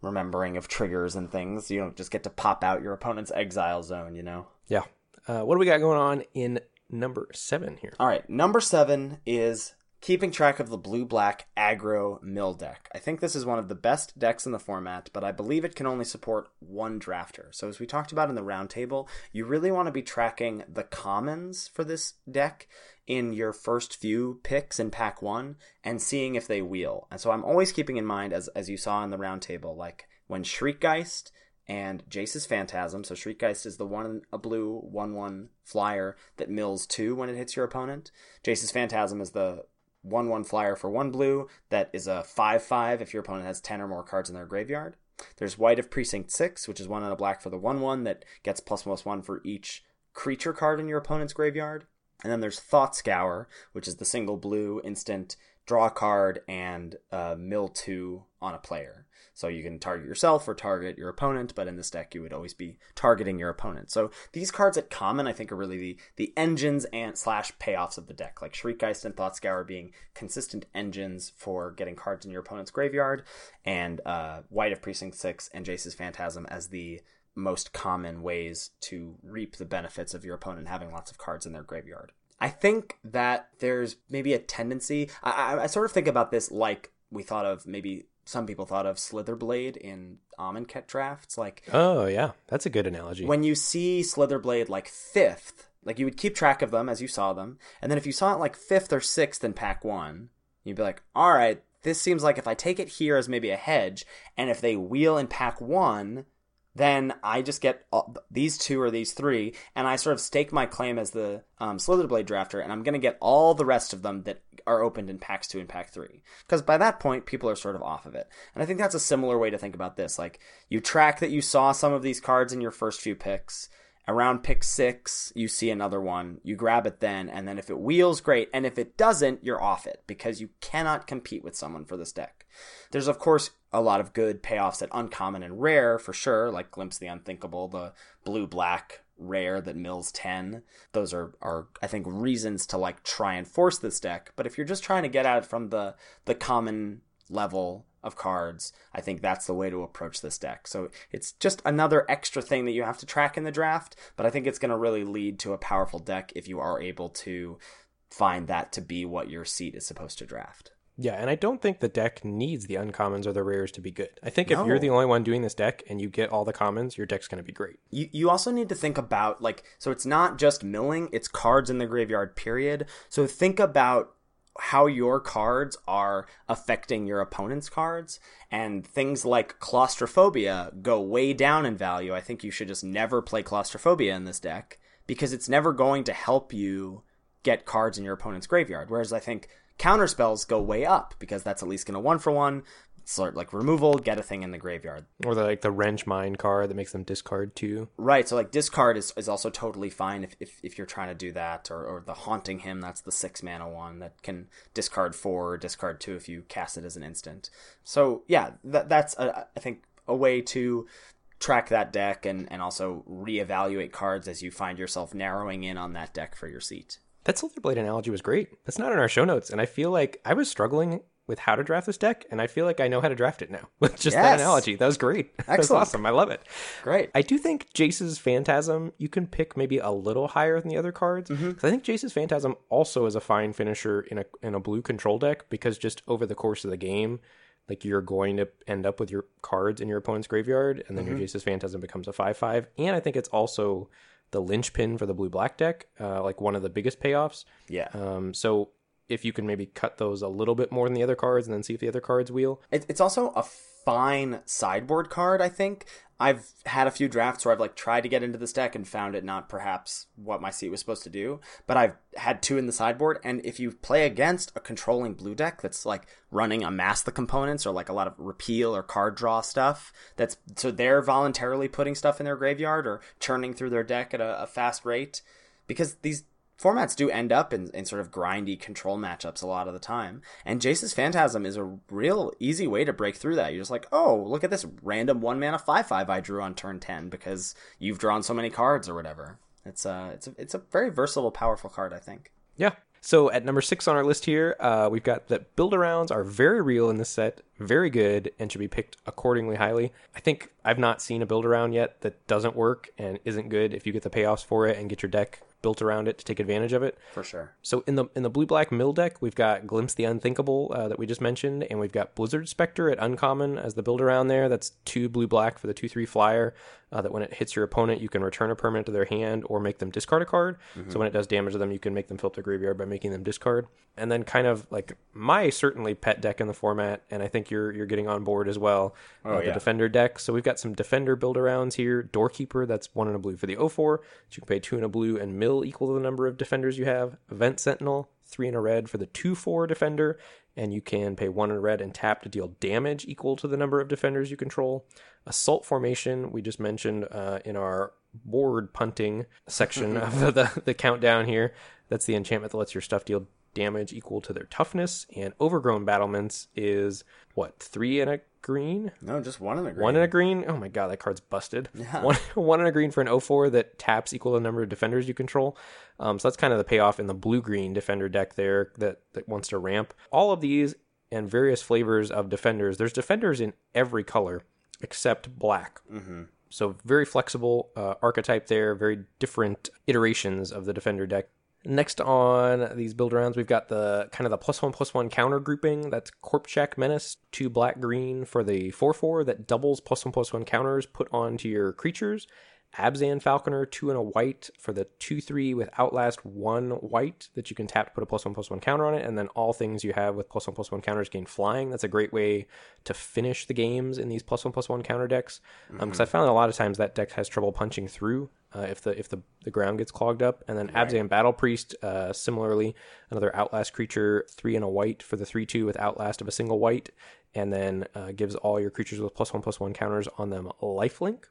Speaker 3: remembering of triggers and things. You don't just get to pop out your opponent's exile zone, you know?
Speaker 2: Yeah. Uh, what do we got going on in number seven here?
Speaker 3: All right, number seven is keeping track of the blue black aggro mill deck. I think this is one of the best decks in the format, but I believe it can only support one drafter. So, as we talked about in the roundtable, you really want to be tracking the commons for this deck in your first few picks in pack one and seeing if they wheel. And so, I'm always keeping in mind, as, as you saw in the roundtable, like when Shriekgeist and Jace's Phantasm. So Shriekgeist is the one a blue one one flyer that mills two when it hits your opponent. Jace's Phantasm is the one one flyer for one blue that is a five five if your opponent has ten or more cards in their graveyard. There's Wight of Precinct Six, which is one and a black for the one one that gets plus plus one for each creature card in your opponent's graveyard. And then there's Thought Scour, which is the single blue instant draw card and uh, mill two on a player. So you can target yourself or target your opponent, but in this deck you would always be targeting your opponent. So these cards at common, I think, are really the the engines and slash payoffs of the deck, like Shriekgeist and Thought Scour being consistent engines for getting cards in your opponent's graveyard, and uh, Wight of Precinct Six and Jace's Phantasm as the most common ways to reap the benefits of your opponent having lots of cards in their graveyard. I think that there's maybe a tendency. I, I, I sort of think about this like we thought of maybe some people thought of Slitherblade in Amonkhet drafts. Like
Speaker 2: Oh yeah, that's a good analogy.
Speaker 3: when you see Slitherblade like fifth, like you would keep track of them as you saw them, and then if you saw it like fifth or sixth in pack one, you'd be like, all right, this seems like if I take it here as maybe a hedge, and if they wheel in pack one, then I just get all, these two or these three, and I sort of stake my claim as the um, Slitherblade drafter, and I'm going to get all the rest of them that are opened in packs two and pack three. Because by that point, people are sort of off of it. And I think that's a similar way to think about this. Like, you track that you saw some of these cards in your first few picks. Around pick six, you see another one. You grab it then, and then if it wheels, great. And if it doesn't, you're off it because you cannot compete with someone for this deck. There's, of course, a lot of good payoffs at uncommon and rare for sure, like Glimpse the Unthinkable, the blue black rare that mills 10. Those are, are, I think, reasons to like try and force this deck. But if you're just trying to get at it from the, the common level of cards, I think that's the way to approach this deck. So it's just another extra thing that you have to track in the draft, but I think it's going to really lead to a powerful deck if you are able to find that to be what your seat is supposed to draft.
Speaker 2: Yeah, and I don't think the deck needs the uncommons or the rares to be good. I think if you're the only one doing this deck and you get all the commons, your deck's going to be great.
Speaker 3: You, you also need to think about like so it's not just milling it's cards in the graveyard period so think about how your cards are affecting your opponent's cards and things like claustrophobia go way down in value i think you should just never play claustrophobia in this deck because it's never going to help you get cards in your opponent's graveyard whereas i think counter spells go way up because that's at least going to one for one sort of like removal get a thing in the graveyard
Speaker 2: Or the like the Wrench Mind card that makes them discard two.
Speaker 3: Right, so like discard is, is also totally fine if, if, if you're trying to do that, or, or the Haunting Hymn, that's the six mana one that can discard four or discard two if you cast it as an instant. So yeah, that that's a, I think a way to track that deck and, and also reevaluate cards as you find yourself narrowing in on that deck for your seat.
Speaker 2: That Slitherblade analogy was great. That's not in our show notes, and I feel like I was struggling with how to draft this deck, and I feel like I know how to draft it now [laughs] with just that analogy. That was great. That was awesome. I love it.
Speaker 3: Great.
Speaker 2: I do think Jace's Phantasm you can pick maybe a little higher than the other cards.
Speaker 3: Mm-hmm.
Speaker 2: 'Cause I think Jace's Phantasm also is a fine finisher in a in a blue control deck because just over the course of the game, like you're going to end up with your cards in your opponent's graveyard, and then your Jace's Phantasm becomes a five five. And I think it's also the linchpin for the blue black deck, uh, like one of the biggest payoffs.
Speaker 3: Yeah.
Speaker 2: Um, so if you can maybe cut those a little bit more than the other cards, and then see if the other cards wheel.
Speaker 3: It's also a fine sideboard card, I think. I've had a few drafts where I've like tried to get into this deck and found it not perhaps what my seat was supposed to do, but I've had two in the sideboard. And if you play against a controlling blue deck that's like running amass the components or like a lot of repeal or card draw stuff, that's so they're voluntarily putting stuff in their graveyard or churning through their deck at a, a fast rate, because these formats do end up in, in sort of grindy control matchups a lot of the time. And Jace's Phantasm is a real easy way to break through that. You're just like, oh, look at this random one mana five five I drew on turn ten because you've drawn so many cards or whatever. It's a it's a it's a very versatile, powerful card, I think.
Speaker 2: Yeah. So at number six on our list here, uh, we've got that build arounds are very real in this set, very good, and should be picked accordingly highly. I think I've not seen a build around yet that doesn't work and isn't good if you get the payoffs for it and get your deck built around it to take advantage of it.
Speaker 3: For sure.
Speaker 2: So in the in the blue black mill deck, we've got Glimpse the Unthinkable uh, that we just mentioned, and we've got Blizzard Specter at uncommon as the build around there. That's two blue black for the two three flyer. Uh, that when it hits your opponent, you can return a permanent to their hand or make them discard a card. So when it does damage to them, you can make them fill up their graveyard by making them discard. And then kind of like my certainly pet deck in the format, and I think you're you're getting on board as well. uh,
Speaker 3: Oh,
Speaker 2: the
Speaker 3: yeah.
Speaker 2: defender deck. So we've got some defender build arounds here. Doorkeeper, that's one in a blue for the 04. So you can pay two in a blue and mill equal to the number of defenders you have. Vent Sentinel, three in a red for the 2 4 defender. And you can pay one in red and tap to deal damage equal to the number of defenders you control. Assault Formation, we just mentioned uh, in our board punting section of the, the, the countdown here. That's the enchantment that lets your stuff deal damage equal to their toughness. And Overgrown Battlements is what, three in a green?
Speaker 3: No, just one in a green.
Speaker 2: One in a green? Oh my god, that card's busted.
Speaker 3: Yeah. [laughs]
Speaker 2: One, one in a green for an 04 that taps equal the number of defenders you control. Um, so that's kind of the payoff in the blue green defender deck there that, that wants to ramp. All of these and various flavors of defenders. There's defenders in every color except black. Mm-hmm. So very flexible uh, archetype there, very different iterations of the defender deck. Next on these build rounds, we've got the kind of the plus one plus one counter grouping. That's Corpsejack Menace, two black green for the four four that doubles plus one plus one counters put onto your creatures. Abzan Falconer, two and a white for the two three with Outlast one white that you can tap to put a plus one plus one counter on it, and then all things you have with plus one plus one counters gain flying. That's a great way to finish the games in these plus one plus one counter decks. Um, because mm-hmm. I found a lot of times that deck has trouble punching through uh, if the if the, the ground gets clogged up. And then Abzan Battle Priest, uh, similarly, another Outlast creature, three and a white for the three two with Outlast of a single white, and then uh, gives all your creatures with plus one plus one counters on them lifelink.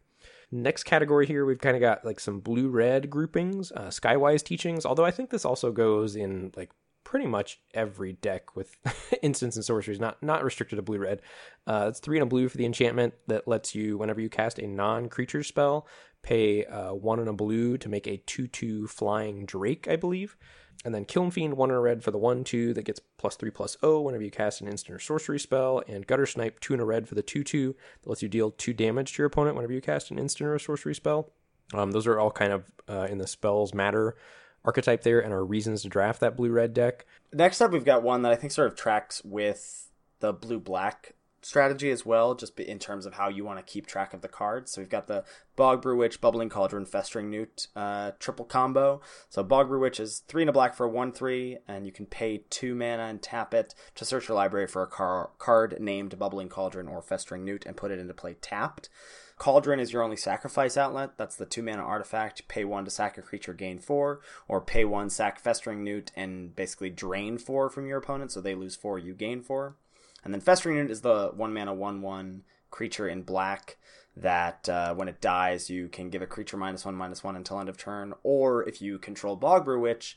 Speaker 2: Next category here, we've kind of got like some blue red groupings, uh, Skywise teachings. Although I think this also goes in like pretty much every deck with [laughs] instants and sorceries, not not restricted to blue red. Uh, it's three and a blue for the enchantment that lets you, whenever you cast a non creature spell, pay uh, one and a blue to make a two two flying drake, I believe. And then Kiln Fiend, one in a red for the 1 2 that gets plus 3 plus O whenever you cast an instant or sorcery spell. And Gutter Snipe, 2 in a red for the 2 2 that lets you deal 2 damage to your opponent whenever you cast an instant or sorcery spell. Um, those are all kind of uh, in the spells matter archetype there and our reasons to draft that blue red deck.
Speaker 3: Next up, we've got one that I think sort of tracks with the blue black strategy as well, just in terms of how you want to keep track of the cards. So we've got the Bog Brew Witch, Bubbling Cauldron, Festering Newt uh, triple combo. So Bog Brew Witch is three and a black for a one three, and you can pay two mana and tap it to search your library for a car- card named Bubbling Cauldron or Festering Newt and put it into play tapped. Cauldron is your only sacrifice outlet. That's the two mana artifact. Pay one to sack a creature, gain four, or pay one, sack Festering Newt, and basically drain four from your opponent, so they lose four, you gain four. And then Festering Newt is the one mana, one one creature in black that uh, when it dies, you can give a creature minus one, minus one until end of turn, or if you control Bogbrew Witch,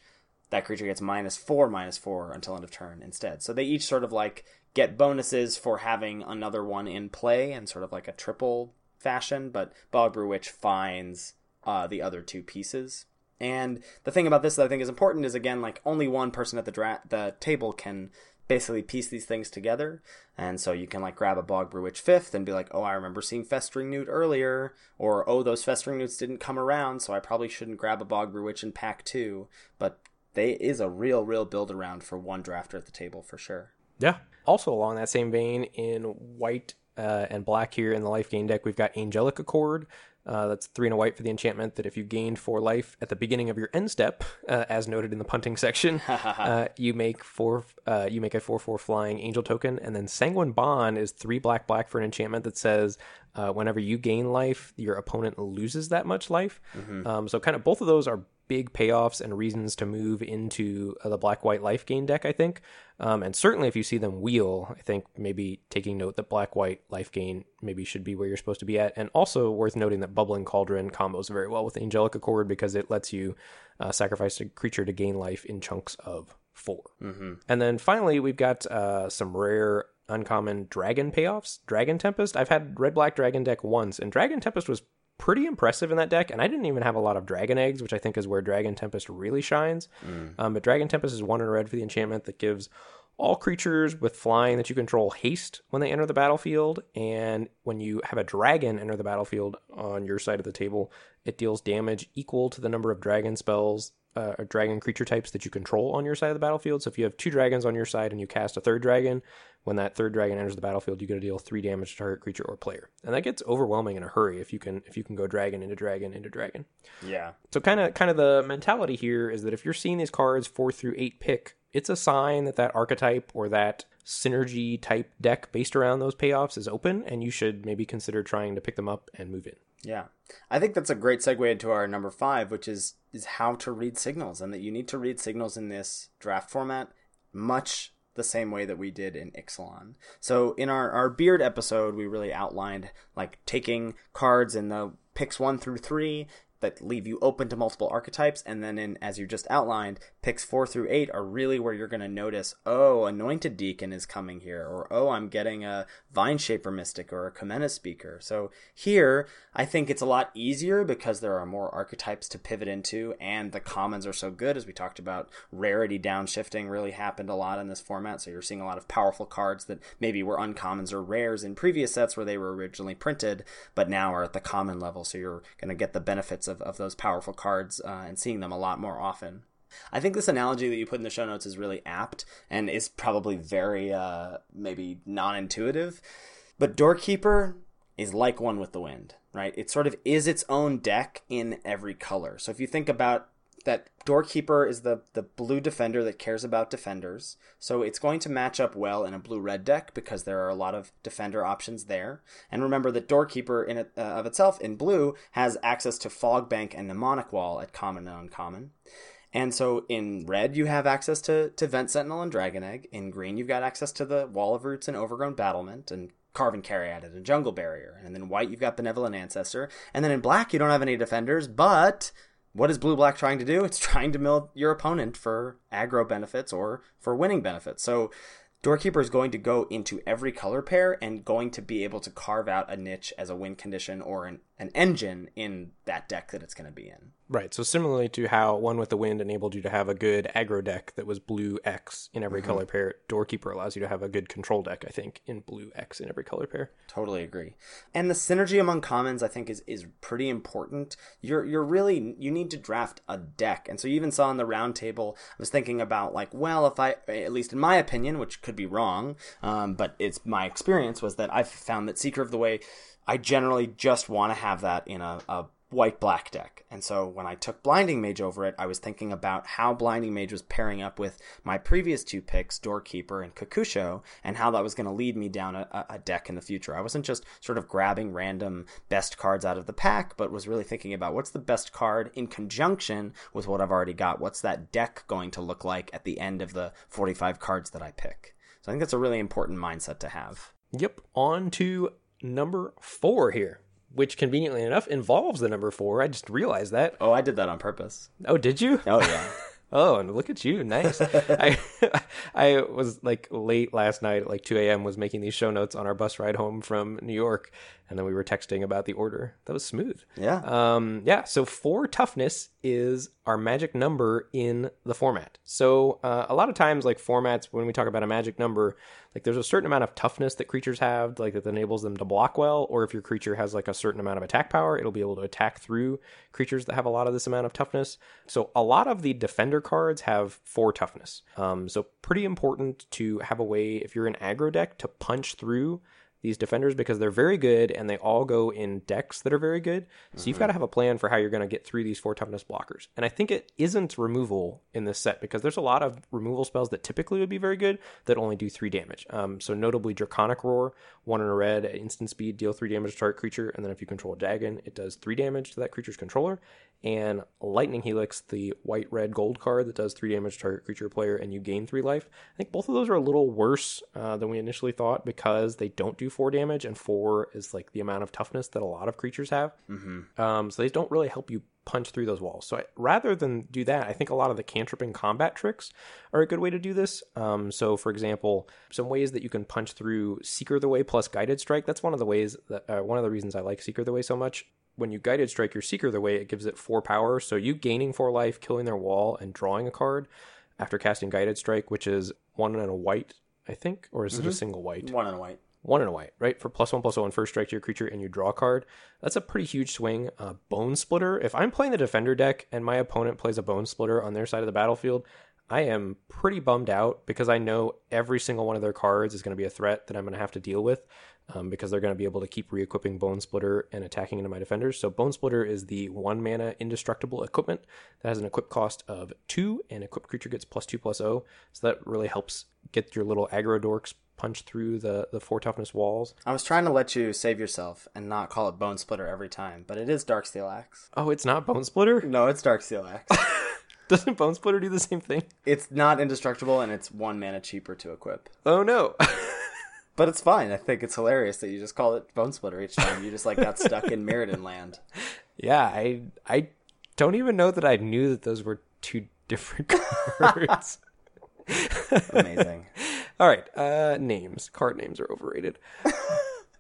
Speaker 3: that creature gets minus four, minus four until end of turn instead. So they each sort of like get bonuses for having another one in play and sort of like a triple fashion, but Bogbrew Witch finds uh, the other two pieces. And the thing about this that I think is important is again, like only one person at the dra- the table can basically piece these things together. And so you can like grab a Bog Brew Witch fifth and be like, oh, I remember seeing Festering Newt earlier, or oh, those Festering Newts didn't come around, so I probably shouldn't grab a Bog Brew Witch in pack two. But they is a real, real build around for one drafter at the table for sure.
Speaker 2: Yeah. also along that same vein, in white uh, and black here in the life gain deck, we've got Angelic Accord. Uh, that's three and a white for the enchantment that if you gained four life at the beginning of your end step, uh, as noted in the punting [laughs] section, [laughs] uh, you make four. Uh, you make a four four flying angel token, and then Sanguine Bond is three black black for an enchantment that says uh, whenever you gain life, your opponent loses that much life. Um, so kind of both of those are big payoffs and reasons to move into uh, the black white life gain deck, I think. Um, and certainly if you see them wheel, I think maybe taking note that black white life gain maybe should be where you're supposed to be at. And also worth noting that Bubbling Cauldron combos very well with Angelic Accord because it lets you uh, sacrifice a creature to gain life in chunks of 4
Speaker 3: Mm-hmm.
Speaker 2: And then finally, we've got uh, some rare uncommon dragon payoffs. Dragon Tempest. I've had red black dragon deck once, and Dragon Tempest was pretty impressive in that deck. And I didn't even have a lot of dragon eggs, which I think is where Dragon Tempest really shines. Um, but Dragon Tempest is one in red for the enchantment that gives all creatures with flying that you control haste when they enter the battlefield. And when you have a dragon enter the battlefield on your side of the table, it deals damage equal to the number of dragon spells uh, or dragon creature types that you control on your side of the battlefield. So if you have two dragons on your side and you cast a third dragon, when that third dragon enters the battlefield, you get to deal three damage to target creature or player, and that gets overwhelming in a hurry if you can if you can go dragon into dragon into dragon.
Speaker 3: Yeah.
Speaker 2: So kind of kind of the mentality here is that if you're seeing these cards four through eight pick, it's a sign that that archetype or that synergy type deck based around those payoffs is open, and you should maybe consider trying to pick them up and move in.
Speaker 3: Yeah. I think that's a great segue into our number five, which is is how to read signals, and that you need to read signals in this draft format much the same way that we did in Ixalan. So in our, our beard episode, we really outlined like taking cards in the picks one through three that leave you open to multiple archetypes, and then in as you just outlined, picks four through eight are really where you're going to notice, oh, Anointed Deacon is coming here, or oh, I'm getting a Vine Shaper Mystic or a Kumena Speaker. So here, I think it's a lot easier because there are more archetypes to pivot into, and the commons are so good, as we talked about. Rarity downshifting really happened a lot in this format, so you're seeing a lot of powerful cards that maybe were uncommons or rares in previous sets where they were originally printed, but now are at the common level, so you're going to get the benefits of, of those powerful cards uh, and seeing them a lot more often. I think this analogy that you put in the show notes is really apt and is probably very uh, maybe non-intuitive. But Doorkeeper is like one with the wind, right? It sort of is its own deck in every color. So if you think about that Doorkeeper is the, the blue defender that cares about defenders. So it's going to match up well in a blue red deck because there are a lot of defender options there. And remember that Doorkeeper in it, uh, of itself in blue has access to Fog Bank and Mnemonic Wall at common and uncommon. And so in red, you have access to, to Vent Sentinel and Dragon Egg. In green, you've got access to the Wall of Roots and Overgrown Battlement and Carve and and Jungle Barrier. And then white, you've got Benevolent Ancestor. And then in black, you don't have any defenders, but what is blue black trying to do? It's [laughs] trying to mill your opponent for aggro benefits or for winning benefits. So Doorkeeper is going to go into every color pair and going to be able to carve out a niche as a win condition or an, an engine in that deck that it's going to be in.
Speaker 2: Right. So similarly to how One with the Wind enabled you to have a good aggro deck that was blue X in every color pair, Doorkeeper allows you to have a good control deck, I think, in blue X in every color pair.
Speaker 3: Totally agree. And the synergy among commons I think is is pretty important. You're you're really you need to draft a deck. And so you even saw in the round table, I was thinking about like, well, if I at least in my opinion, which could be wrong, um, but it's my experience was that I've found that Seeker of the Way I generally just want to have that in a, a white black deck. And so when I took Blinding Mage over it, I was thinking about how Blinding Mage was pairing up with my previous two picks, Doorkeeper and Kokusho, and how that was going to lead me down a, a deck in the future. I wasn't just sort of grabbing random best cards out of the pack, but was really thinking about what's the best card in conjunction with what I've already got. What's that deck going to look like at the end of the 45 cards that I pick? So I think that's a really important mindset to have.
Speaker 2: Yep. On to number four here, which conveniently enough involves the number four. I just realized that.
Speaker 3: Oh, I did that on purpose.
Speaker 2: Oh, did you?
Speaker 3: Oh, yeah. [laughs]
Speaker 2: Oh, and look at you. Nice. [laughs] I [laughs] I was like late last night at like 2 a.m. was making these show notes on our bus ride home from New York. And then we were texting about the order. That was smooth.
Speaker 3: Yeah.
Speaker 2: Um, yeah. So four toughness is our magic number in the format. So uh, a lot of times, like formats, when we talk about a magic number, like there's a certain amount of toughness that creatures have, like that enables them to block well, or if your creature has like a certain amount of attack power, it'll be able to attack through creatures that have a lot of this amount of toughness. So a lot of the defender cards have four toughness. Um, so pretty important to have a way if you're an aggro deck to punch through these defenders because they're very good and they all go in decks that are very good. So you've got to have a plan for how you're going to get through these four toughness blockers. And I think it isn't removal in this set because there's a lot of removal spells that typically would be very good that only do three damage. Um, so notably Draconic Roar, one in a red at instant speed, deal three damage to target creature, and then if you control a dragon, it does three damage to that creature's controller. And Lightning Helix, the white red gold card that does three damage to target creature player, and you gain three life. I think both of those are a little worse uh, than we initially thought because they don't do four damage, and four is like the amount of toughness that a lot of creatures have. Mm-hmm. Um, so they don't really help you punch through those walls. So I, rather than do that, I think a lot of the cantrip and combat tricks are a good way to do this. Um, so, for example, some ways that you can punch through Seeker the Way plus Guided Strike. That's one of the ways that uh, one of the reasons I like Seeker the Way so much. When you guided strike your Seeker the Way, it gives it four power. So you gaining four life, killing their wall, and drawing a card after casting guided strike, which is one and a white, I think, or is it a single white?
Speaker 3: One and a white.
Speaker 2: one and a white, right? For plus one plus one first strike to your creature and you draw a card. That's a pretty huge swing. Uh, bone splitter. If I'm playing the defender deck and my opponent plays a bone splitter on their side of the battlefield, I am pretty bummed out because I know every single one of their cards is going to be a threat that I'm going to have to deal with um, because they're going to be able to keep re-equipping Bone Splitter and attacking into my defenders. So Bone Splitter is the one mana indestructible equipment that has an equip cost of two, and equipped creature gets plus two plus O. So that really helps get your little aggro dorks punch through the the four toughness walls.
Speaker 3: I was trying to let you save yourself and not call it Bone Splitter every time, but it is Darksteel Axe.
Speaker 2: Oh, it's not Bone Splitter.
Speaker 3: No, it's Darksteel Axe. [laughs] [laughs]
Speaker 2: Doesn't Bone Splitter do the same thing?
Speaker 3: it's not indestructible and it's one mana cheaper to equip.
Speaker 2: Oh no. [laughs]
Speaker 3: But it's fine. I think it's hilarious that you just call it Bone Splitter each time. You just like got stuck in Mirrodin land. [laughs]
Speaker 2: yeah, I I don't even know that I knew that those were two different cards.
Speaker 3: Amazing.
Speaker 2: All right, uh, names. Card names are overrated.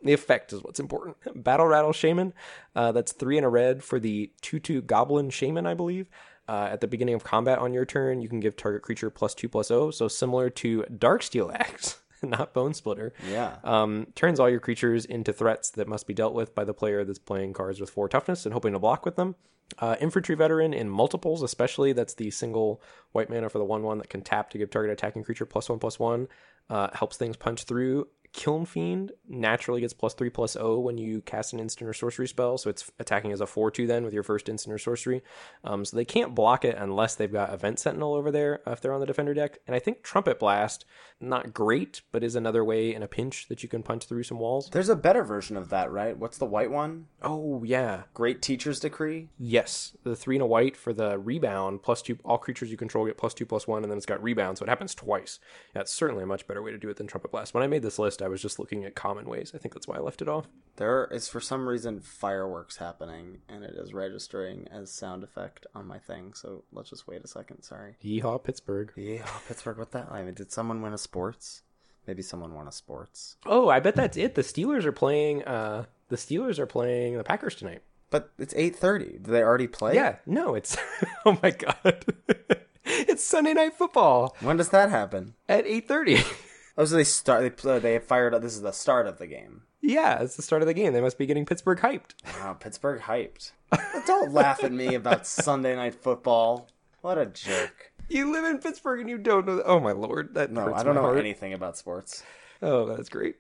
Speaker 2: the effect is what's important. Battle Rattle Shaman. Uh, that's three in a red for the 2 2 Goblin Shaman, I believe. Uh, at the beginning of combat on your turn, you can give target creature plus 2 plus O. So similar to Darksteel Axe, [laughs] not Bone Splitter.
Speaker 3: Yeah.
Speaker 2: Um, turns all your creatures into threats that must be dealt with by the player that's playing cards with four toughness and hoping to block with them. Uh, infantry veteran in multiples, especially that's the single white mana for the one one that can tap to give target attacking creature plus one plus one. Uh, helps things punch through. Kiln Fiend naturally gets plus three plus O when you cast an instant or sorcery spell, so it's attacking as a four two then with your first instant or sorcery. Um, so they can't block it unless they've got Vent Sentinel over there uh, if they're on the defender deck. And I think Trumpet Blast, not great, but is another way in a pinch that you can punch through some walls.
Speaker 3: There's a better version of that, right? What's the white one?
Speaker 2: Oh yeah,
Speaker 3: Great Teacher's Decree.
Speaker 2: Yes, the three and a white for the rebound plus two. All creatures you control get plus two plus one, and then it's got rebound, so it happens twice. Yeah, it's certainly a much better way to do it than Trumpet Blast. When I made this list, I was just looking at common ways. I think that's why I left it off.
Speaker 3: There is for some reason fireworks happening, and it is registering as sound effect on my thing. So let's just wait a second. Sorry.
Speaker 2: Yeehaw, Pittsburgh.
Speaker 3: Yeah, Pittsburgh. What that? I mean, did someone win a sports? Maybe someone won a sports.
Speaker 2: Oh, I bet that's it. The Steelers are playing. Uh, the Steelers are playing the Packers tonight.
Speaker 3: But it's eight thirty. Did they already play?
Speaker 2: Yeah, no, it's. [laughs] oh my god, [laughs] it's Sunday night football
Speaker 3: When does that happen?
Speaker 2: at eight thirty. [laughs]
Speaker 3: Oh, so they start. They play, they fired up. This is the start of the game.
Speaker 2: yeah, it's the start of the game. They must be getting Pittsburgh hyped.
Speaker 3: Wow, Pittsburgh hyped. [laughs] Don't laugh at me about Sunday night football. What a jerk.
Speaker 2: You live in Pittsburgh and you don't know. That. Oh my lord, that
Speaker 3: No, I don't know
Speaker 2: heart.
Speaker 3: anything about sports.
Speaker 2: Oh, that's great.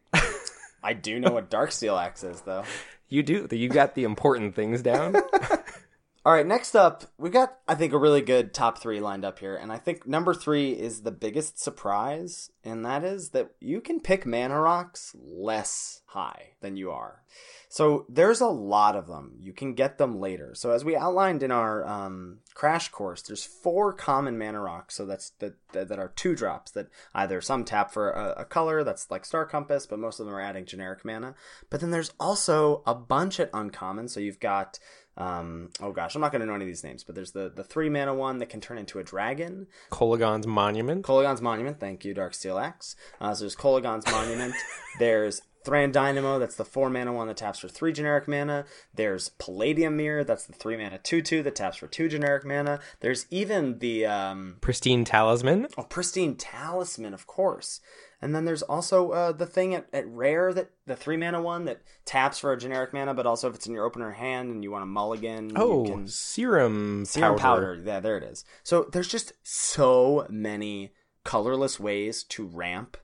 Speaker 3: I do know what Darksteel Axe is, though. [laughs]
Speaker 2: you do. You got the important things down. [laughs]
Speaker 3: All right, next up, we got I think a really good top three lined up here, and I think number three is the biggest surprise, and that is that you can pick mana rocks less high than you are. So there's a lot of them. You can get them later. So as we outlined in our um, crash course, there's four common mana rocks. So that's that that, that are two drops that either some tap for a, a color that's like Star Compass, but most of them are adding generic mana. But then there's also a bunch at uncommon. So you've got um, oh gosh, I'm not going to know any of these names, but there's the, the three mana one that can turn into a dragon.
Speaker 2: Kolaghan's monument.
Speaker 3: Kolaghan's Monument, thank you, Dark Steel Axe. Uh, so there's Kolaghan's Monument. [laughs] there's Thran Dynamo, that's the four mana one that taps for three generic mana. There's Palladium Myr, that's the three mana two two that taps for two generic mana. There's even the um,
Speaker 2: Pristine Talisman.
Speaker 3: oh, Pristine Talisman, of course. And then there's also uh, the thing at, at rare that the three mana one that taps for a generic mana, but also if it's in your opener hand and you want to mulligan,
Speaker 2: Oh,
Speaker 3: you can
Speaker 2: serum,
Speaker 3: Serum
Speaker 2: powder.
Speaker 3: powder. Yeah, there it is. So there's just so many colorless ways to ramp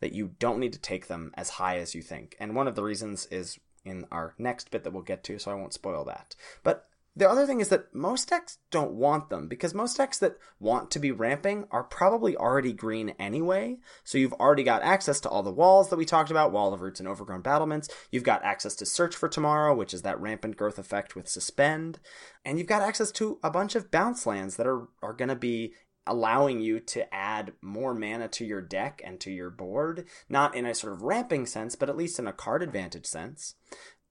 Speaker 3: that you don't need to take them as high as you think. And one of the reasons is in our next bit that we'll get to, so I won't spoil that. But the other thing is that most decks don't want them because most decks that want to be ramping are probably already green anyway. So you've already got access to all the walls that we talked about, Wall of Roots and Overgrown Battlements. You've got access to Search for Tomorrow, which is that rampant growth effect with Suspend. And you've got access to a bunch of bounce lands that are, are going to be allowing you to add more mana to your deck and to your board, not in a sort of ramping sense, but at least in a card advantage sense.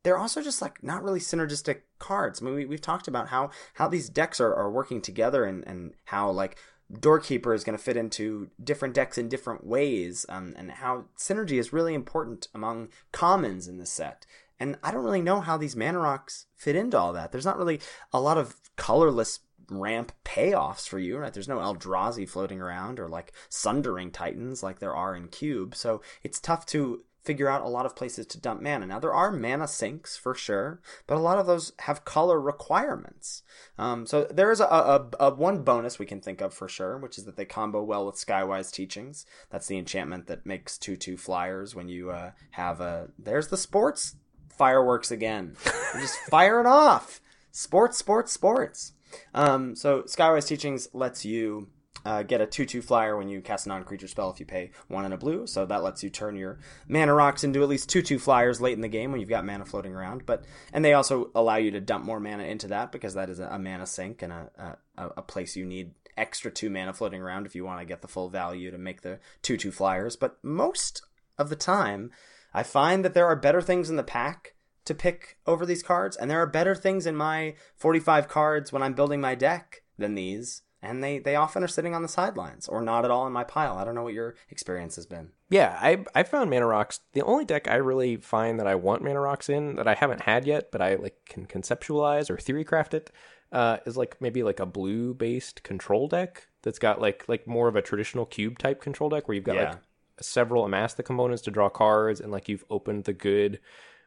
Speaker 3: They're also just like not really synergistic cards. I mean, we, we've talked about how how these decks are, are working together and, and how like Doorkeeper is going to fit into different decks in different ways, um, and how synergy is really important among commons in this set. And I don't really know how these mana rocks fit into all that. There's not really a lot of colorless ramp payoffs for you, right? There's no Eldrazi floating around or like Sundering Titans like there are in Cube. So it's tough to figure out a lot of places to dump mana. Now there are mana sinks for sure, but a lot of those have color requirements. Um, so there is a, a, a one bonus we can think of for sure, which is that they combo well with Skywise Teachings. That's the enchantment that makes two two flyers when you uh, have a. There's the sports fireworks again. You just [laughs] fire it off. Sports, sports, sports. Um, so Skywise Teachings lets you uh, get a 2 2 flyer when you cast a non creature spell if you pay one and a blue. So that lets you turn your mana rocks into at least 2 2 flyers late in the game when you've got mana floating around. But And they also allow you to dump more mana into that because that is a, mana sink and a, a, a place you need extra 2 mana floating around if you want to get the full value to make the 2 2 flyers. But most of the time, I find that there are better things in the pack to pick over these cards, and there are better things in my 45 cards when I'm building my deck than these, and they, they often are sitting on the sidelines or not at all in my pile. I don't know what your experience has been.
Speaker 2: Yeah, I I found mana rocks. The only deck I really find that I want mana rocks in that I haven't had yet, but I like can conceptualize or theory craft it, uh, is like maybe like a blue based control deck that's got like like more of a traditional cube type control deck where you've got
Speaker 3: Yeah.
Speaker 2: like several amass the components to draw cards and like you've opened the good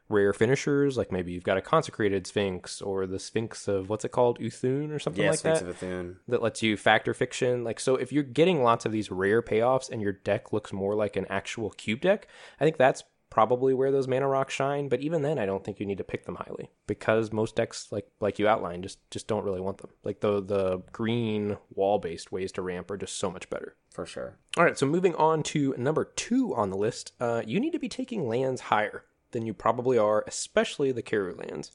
Speaker 2: rare finishers like maybe you've got a consecrated sphinx or the sphinx of what's it called Uthuun or something
Speaker 3: Yeah,
Speaker 2: like
Speaker 3: Sphinx
Speaker 2: that Sphinx
Speaker 3: of Uthuun.
Speaker 2: that lets you Fact or Fiction. Like, so if you're getting lots of these rare payoffs and your deck looks more like an actual cube deck, I think that's probably where those mana rocks shine. But even then, I don't think you need to pick them highly because most decks, like like you outlined, just just don't really want them. Like the the green wall based ways to ramp are just so much better.
Speaker 3: For sure.
Speaker 2: All right, so moving on to number two on the list, uh, you need to be taking lands higher than you probably are, especially the carrier lands.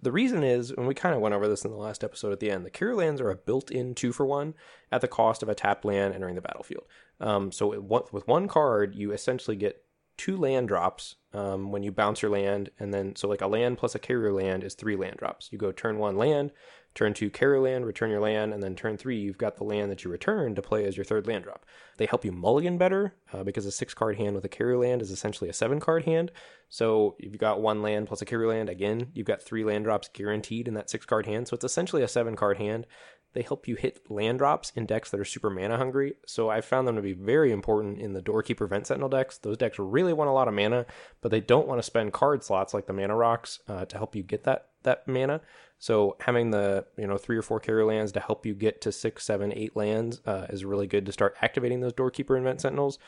Speaker 2: The reason is, and we kind of went over this in the last episode at the end, the carrier lands are a built-in two for one at the cost of a tapped land entering the battlefield. Um, so it, with one card, you essentially get two land drops um, when you bounce your land, and then so like a land plus a carrier land is three land drops. You go turn one land, turn two carry land, return your land, and then turn three you've got the land that you return to play as your third land drop. They help you mulligan better uh, because a six card hand with a carry land is essentially a seven card hand. So if you've got one land plus a carry land, again you've got three land drops guaranteed in that six card hand. So it's essentially a seven card hand. They help you hit land drops in decks that are super mana hungry. So I found them to be very important in the Doorkeeper Vent Sentinel decks. Those decks really want a lot of mana, but they don't want to spend card slots like the mana rocks uh, to help you get that that mana. So having the you know three or four carrier lands to help you get to six, seven, eight lands uh, is really good to start activating those Doorkeeper and Vent Sentinels.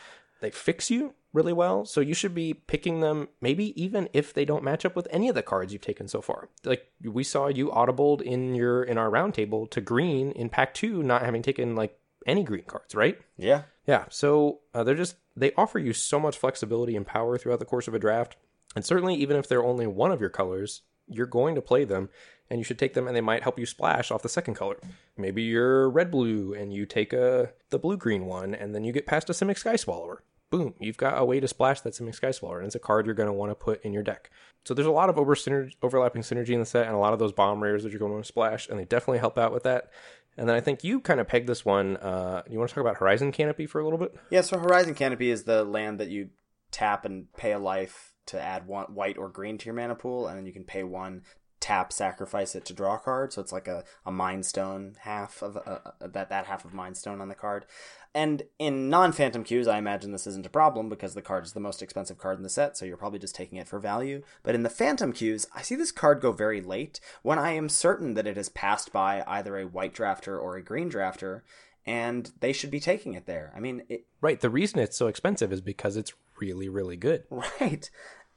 Speaker 2: They fix you really well, so you should be picking them maybe even if they don't match up with any of the cards you've taken so far. Like we saw you audibled in your in our roundtable to green in pack two, not having taken like any green cards, right?
Speaker 3: Yeah.
Speaker 2: Yeah, so uh, they're just they offer you so much flexibility and power throughout the course of a draft, and certainly even if they're only one of your colors, you're going to play them, and you should take them, and they might help you splash off the second color. Maybe you're red blue, and you take a the blue green one, and then you get past a Simic Sky Swallower. Boom, you've got a way to splash that Simic Sky Swallower, and it's a card you're going to want to put in your deck. So there's a lot of over synerg- overlapping synergy in the set, and a lot of those bomb rares that you're going to to splash, and they definitely help out with that. And then I think you kind of pegged this one. Uh, you want to talk about Horizon Canopy for a little bit?
Speaker 3: Yeah, so Horizon Canopy is the land that you tap and pay a life to add one white or green to your mana pool, and then you can pay one tap sacrifice it to draw a card so it's like a, a mind stone half of uh, uh, that that half of mind stone on the card and in non-phantom queues i imagine this isn't a problem because the card is the most expensive card in the set so you're probably just taking it for value but in the phantom queues i see this card go very late when i am certain that it has passed by either a white drafter or a green drafter and they should be taking it there i mean it,
Speaker 2: Right. The reason it's so expensive is because it's really, really good. [laughs]
Speaker 3: Right.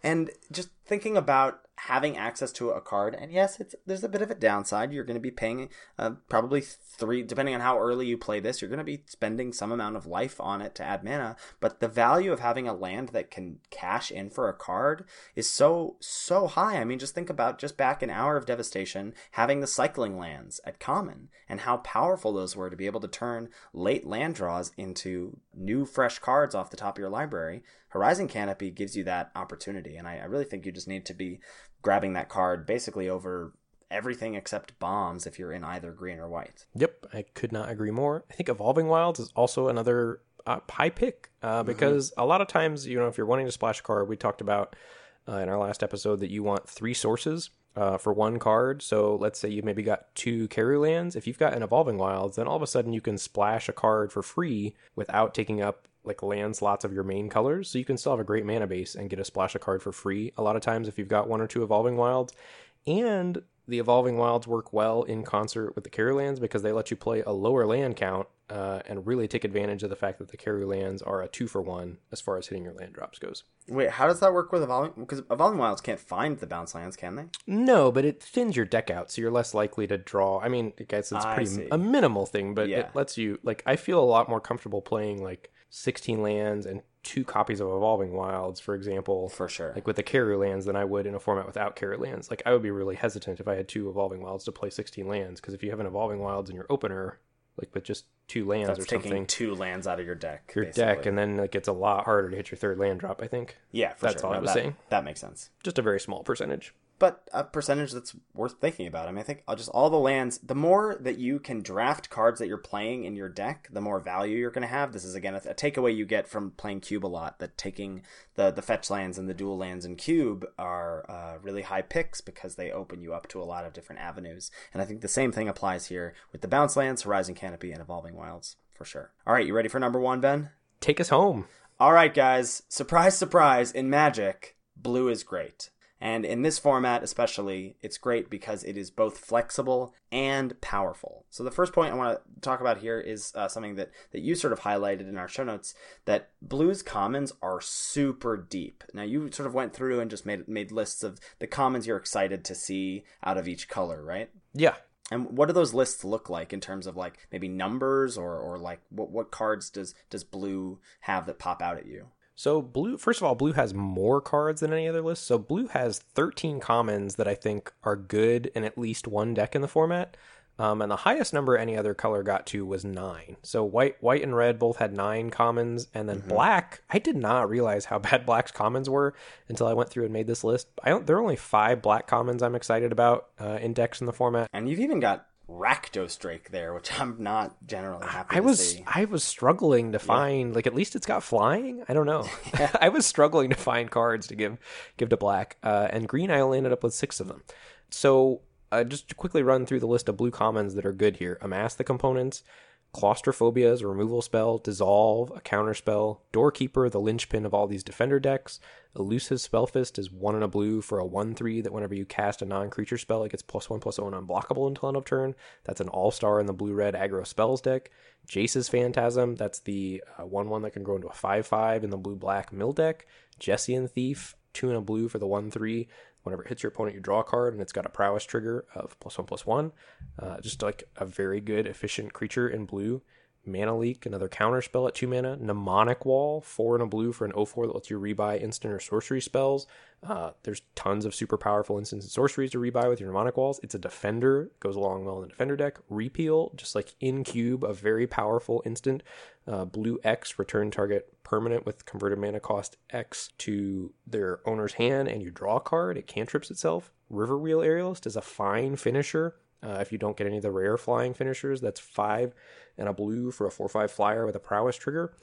Speaker 3: And just thinking about having access to a card, and yes, it's there's a bit of a downside. You're going to be paying uh, probably three, depending on how early you play this, you're going to be spending some amount of life on it to add mana. But the value of having a land that can cash in for a card is so so high. I mean, just think about just back an hour of devastation, having the cycling lands at common, and how powerful those were to be able to turn late land draws into new fresh cards off the top of your library. Horizon Canopy gives you that opportunity, and I, I really think you just need to be grabbing that card basically over everything except bombs if you're in either green or white.
Speaker 2: Yep, I could not agree more. I think Evolving Wilds is also another uh, high pick uh, because a lot of times, you know, if you're wanting to splash a card, we talked about uh, in our last episode that you want three sources uh, for one card. So let's say you maybe got two carry lands. If you've got an Evolving Wilds, then all of a sudden you can splash a card for free without taking up like land slots of your main colors. So you can still have a great mana base and get a splash a card for free. A lot of times if you've got one or two Evolving Wilds. And the Evolving Wilds work well in concert with the carry lands because they let you play a lower land count uh, and really take advantage of the fact that the carry lands are a two for one as far as hitting your land drops goes.
Speaker 3: Wait, how does that work with Evolving? Because Evolving Wilds can't find the bounce lands, can they?
Speaker 2: No, but it thins your deck out, so you're less likely to draw. I mean, I guess it's pretty
Speaker 3: see.
Speaker 2: a minimal thing, but
Speaker 3: Yeah.
Speaker 2: it lets you like. I feel a lot more comfortable playing like 16 lands and two copies of Evolving Wilds, for example,
Speaker 3: For sure.
Speaker 2: like with the carrier lands than I would in a format without carrier lands. Like I would be really hesitant if I had two evolving wilds to play 16 lands because if you have an evolving wilds in your opener, like with just two lands
Speaker 3: That's
Speaker 2: or
Speaker 3: taking
Speaker 2: something,
Speaker 3: two lands out of your deck.
Speaker 2: your
Speaker 3: basically.
Speaker 2: deck, and then like it's a lot harder to hit your third land drop. I think
Speaker 3: yeah, for
Speaker 2: that's
Speaker 3: sure.
Speaker 2: all I was
Speaker 3: that,
Speaker 2: saying.
Speaker 3: That makes sense.
Speaker 2: just a very small percentage.
Speaker 3: But a percentage that's worth thinking about. I mean, I think just all the lands. The more that you can draft cards that you're playing in your deck, the more value you're going to have. This is again a, a takeaway you get from playing Cube a lot. That taking the the fetch lands and the dual lands in Cube are uh, really high picks because they open you up to a lot of different avenues. And I think the same thing applies here with the bounce lands, Horizon Canopy, and Evolving Wilds for sure. All right, you ready for number one, Ben?
Speaker 2: Take us home.
Speaker 3: All right, guys. Surprise, surprise. In Magic, blue is great. And in this format, especially, it's great because it is both flexible and powerful. So the first point I want to talk about here is uh, something that, that you sort of highlighted in our show notes that blue's commons are super deep. Now you sort of went through and just made made lists of the commons you're excited to see out of each color, right?
Speaker 2: Yeah,
Speaker 3: And what do those lists look like in terms of like maybe numbers or, or like what, what cards does does blue have that pop out at you?
Speaker 2: So blue, first of all, blue has more cards than any other list. So blue has 13 commons that I think are good in at least one deck in the format. Um, and the highest number any other color got to was nine. So white, white and red both had nine commons, and then black. I did not realize how [laughs] bad black's commons were until I went through and made this list. I don't. There are only five black commons I'm excited about uh, in decks in the format.
Speaker 3: And you've even got Rakdos Drake there, which [laughs] I'm not generally happy
Speaker 2: I was
Speaker 3: see.
Speaker 2: I was struggling to find like at least it's got flying. I don't know. [laughs] [laughs] I was struggling to find cards to give give to black. Uh, and green I only ended up with six of them. So uh, just to quickly run through the list of blue commons that are good here. Amass the components. Claustrophobia is a removal spell. Dissolve, a counter spell. Doorkeeper, the linchpin of all these defender decks. Elusive Spellfist is one in a blue for a 1 3 that whenever you cast a non creature spell, it gets plus 1 plus 0 and unblockable until end of turn. That's an all star in the blue red aggro spells deck. Jace's Phantasm, that's the uh, 1 1 that can grow into a 5 5 in the blue black mill deck. Jhessian Thief, 2 in a blue for the 1 3. Whenever it hits your opponent, you draw a card, and it's got a prowess trigger of plus 1 plus 1. Uh, just like a very good, efficient creature in blue. Mana Leak, another counter spell at 2 mana. Mnemonic Wall, 4 in a blue for an 0-4 that lets you rebuy instant or sorcery spells. Uh, there's tons of super powerful instants and sorceries to rebuy with your Mnemonic Walls. It's a defender, goes along well in the defender deck. Repeal, just like in cube, a very powerful instant. Uh, blue X, return target permanent with converted mana cost X to their owner's hand, and you draw a card. It cantrips itself. Riverwheel Aerialist is a fine finisher. Uh, if you don't get any of the rare flying finishers, that's five and a blue for a 4 5 flyer with a prowess trigger.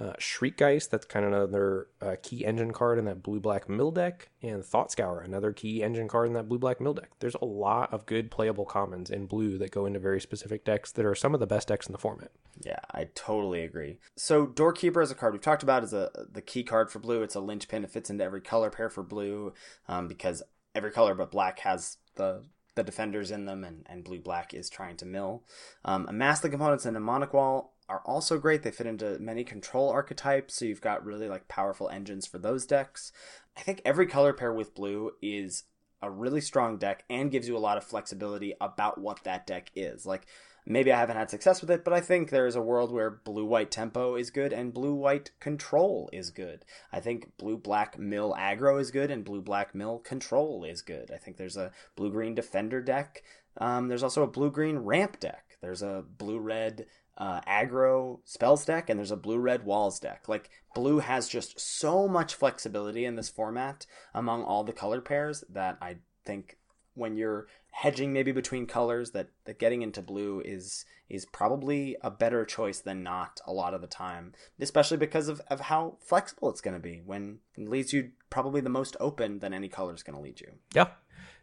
Speaker 2: uh, Shriekgeist, that's kind of another uh, key engine card in that blue black mill deck, and Thought Scour, another key engine card in that blue black mill deck. There's a lot of good playable commons in blue that go into very specific decks that are some of the best decks in the format.
Speaker 3: Yeah, I totally agree. So Doorkeeper is a card we've talked about is a the key card for blue. It's a linchpin. It fits into every color pair for blue um, because every color but black has the the defenders in them, and, and blue black is trying to mill. Um, the components in a Mnemonic Wall are also great. They fit into many control archetypes, so you've got really like powerful engines for those decks. I think every color pair with blue is a really strong deck and gives you a lot of flexibility about what that deck is. Like maybe I haven't had success with it, but I think there is a world where blue white tempo is good and blue white control is good. I think blue black mill aggro is good and blue black mill control is good. I think there's a blue green defender deck. Um, there's also a blue green ramp deck. There's a blue red uh, aggro spells deck and there's a blue red walls deck. Like blue has just so much flexibility in this format among all the color pairs that I think when you're hedging maybe between colors that, that getting into blue is is probably a better choice than not a lot of the time especially because of, of how flexible it's going to be when it leaves you probably the most open than any color is going to lead you
Speaker 2: yeah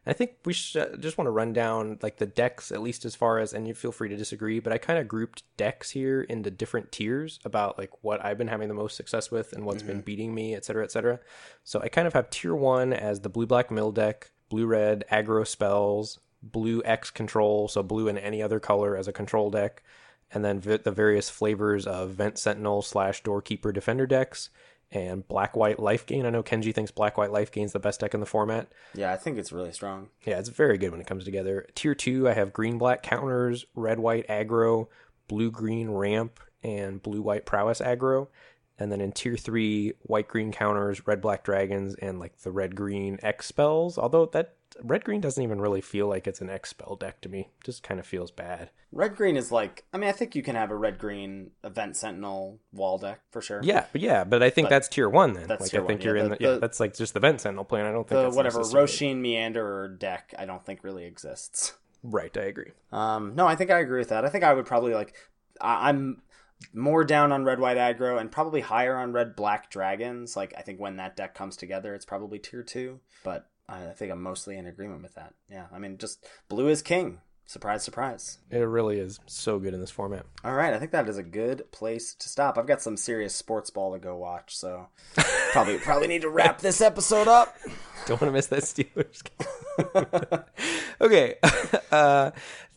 Speaker 2: I think we should uh, just want to run down like the decks, at least as far as, and you feel free to disagree, but I kind of grouped decks here into different tiers about like what I've been having the most success with and what's mm-hmm. been beating me, et cetera, et cetera. So I kind of have tier one as the blue black mill deck, blue red aggro spells, blue X control, so blue and any other color as a control deck, and then the various flavors of Vent Sentinel slash Doorkeeper Defender decks, and Black White Life Gain. I know Kenji thinks Black White Life Gain is the best deck in the format.
Speaker 3: Yeah, I think it's really strong.
Speaker 2: Yeah, it's very good when it comes together. Tier two, I have Green Black Counters, Red White Aggro, Blue Green Ramp, and Blue White Prowess Aggro. And then in tier three, white green counters, red black dragons, and like the red green X spells. Although that red green doesn't even really feel like it's an X spell deck to me. Just kind of feels bad.
Speaker 3: Red green is like I mean I think you can have a red green Vent Sentinel wall deck for sure.
Speaker 2: Yeah, but yeah, but I think but that's tier one then. That's like tier I think one. you're yeah, in the, the, yeah, that's like just the Vent Sentinel plan. I don't think
Speaker 3: the whatever Rosheen Meander deck I don't think really exists.
Speaker 2: Right, I agree.
Speaker 3: Um, no, I think I agree with that. I think I would probably like I, I'm more down on red white aggro and probably higher on red black dragons. Like I think when that deck comes together, it's probably tier two. But I think I'm mostly in agreement with that. Yeah, I mean, just blue is king. Surprise, surprise.
Speaker 2: It really is so good in this format.
Speaker 3: All right, I think that is a good place to stop. I've got some serious sports ball to go watch, so [laughs] probably probably need to wrap this episode up.
Speaker 2: Don't want to miss that Steelers game. [laughs] okay, [laughs] uh,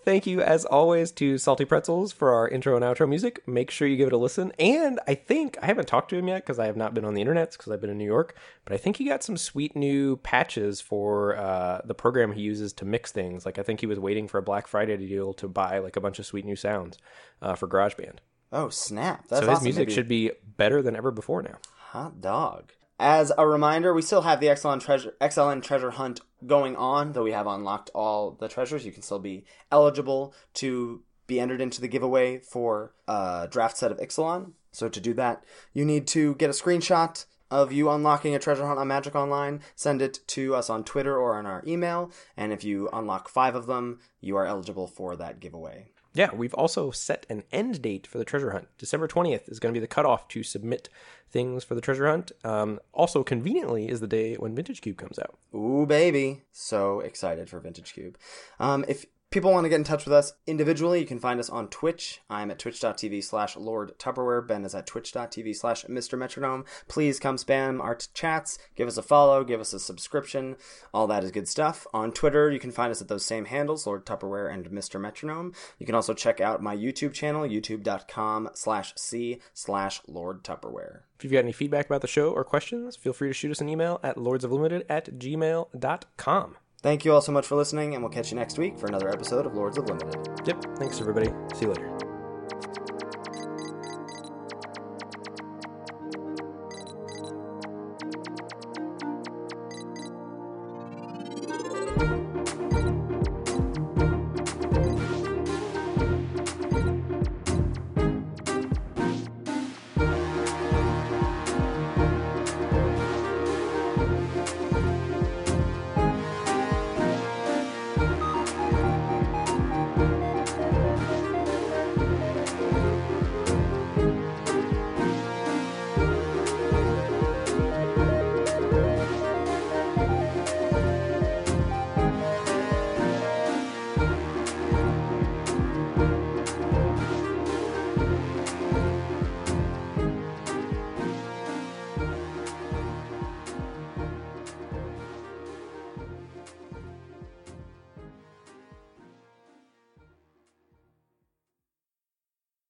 Speaker 2: Thank you, as always, to Salty Pretzels for our intro and outro music. Make sure you give it a listen. And I think, I haven't talked to him yet because I have not been on the internet because I've been in New York, but I think he got some sweet new patches for uh, the program he uses to mix things. Like, I think he was waiting for a Black Friday deal to buy like a bunch of sweet new sounds uh, for GarageBand.
Speaker 3: Oh, snap.
Speaker 2: That's so his awesome. music Maybe... should be better than ever before now.
Speaker 3: Hot dog. As a reminder, we still have the XLN treasure XLN treasure hunt going on, though we have unlocked all the treasures. You can still be eligible to be entered into the giveaway for a draft set of Ixalan. So to do that, you need to get a screenshot of you unlocking a treasure hunt on Magic Online, send it to us on Twitter or on our email, and if you unlock five of them, you are eligible for that giveaway.
Speaker 2: Yeah, we've also set an end date for the treasure hunt. December 20th is going to be the cutoff to submit things for the treasure hunt. Um, also, conveniently, is the day when Vintage Cube comes out.
Speaker 3: Ooh, baby. So excited for Vintage Cube. Um, if people want to get in touch with us individually, you can find us on Twitch. I'm at twitch.tv slash Lord Tupperware. Ben is at twitch.tv slash Mr. Metronome. Please come spam our t- chats, give us a follow, give us a subscription. All that is good stuff. On Twitter, you can find us at those same handles, Lord Tupperware and Mr. Metronome. You can also check out my YouTube channel, youtube.com slash C slash Lord Tupperware.
Speaker 2: If you've got any feedback about the show or questions, feel free to shoot us an email at lordsoflimited at gmail.com.
Speaker 3: Thank you all so much for listening, and we'll catch you next week for another episode of Lords of Limited.
Speaker 2: Yep. Thanks, everybody. See you later.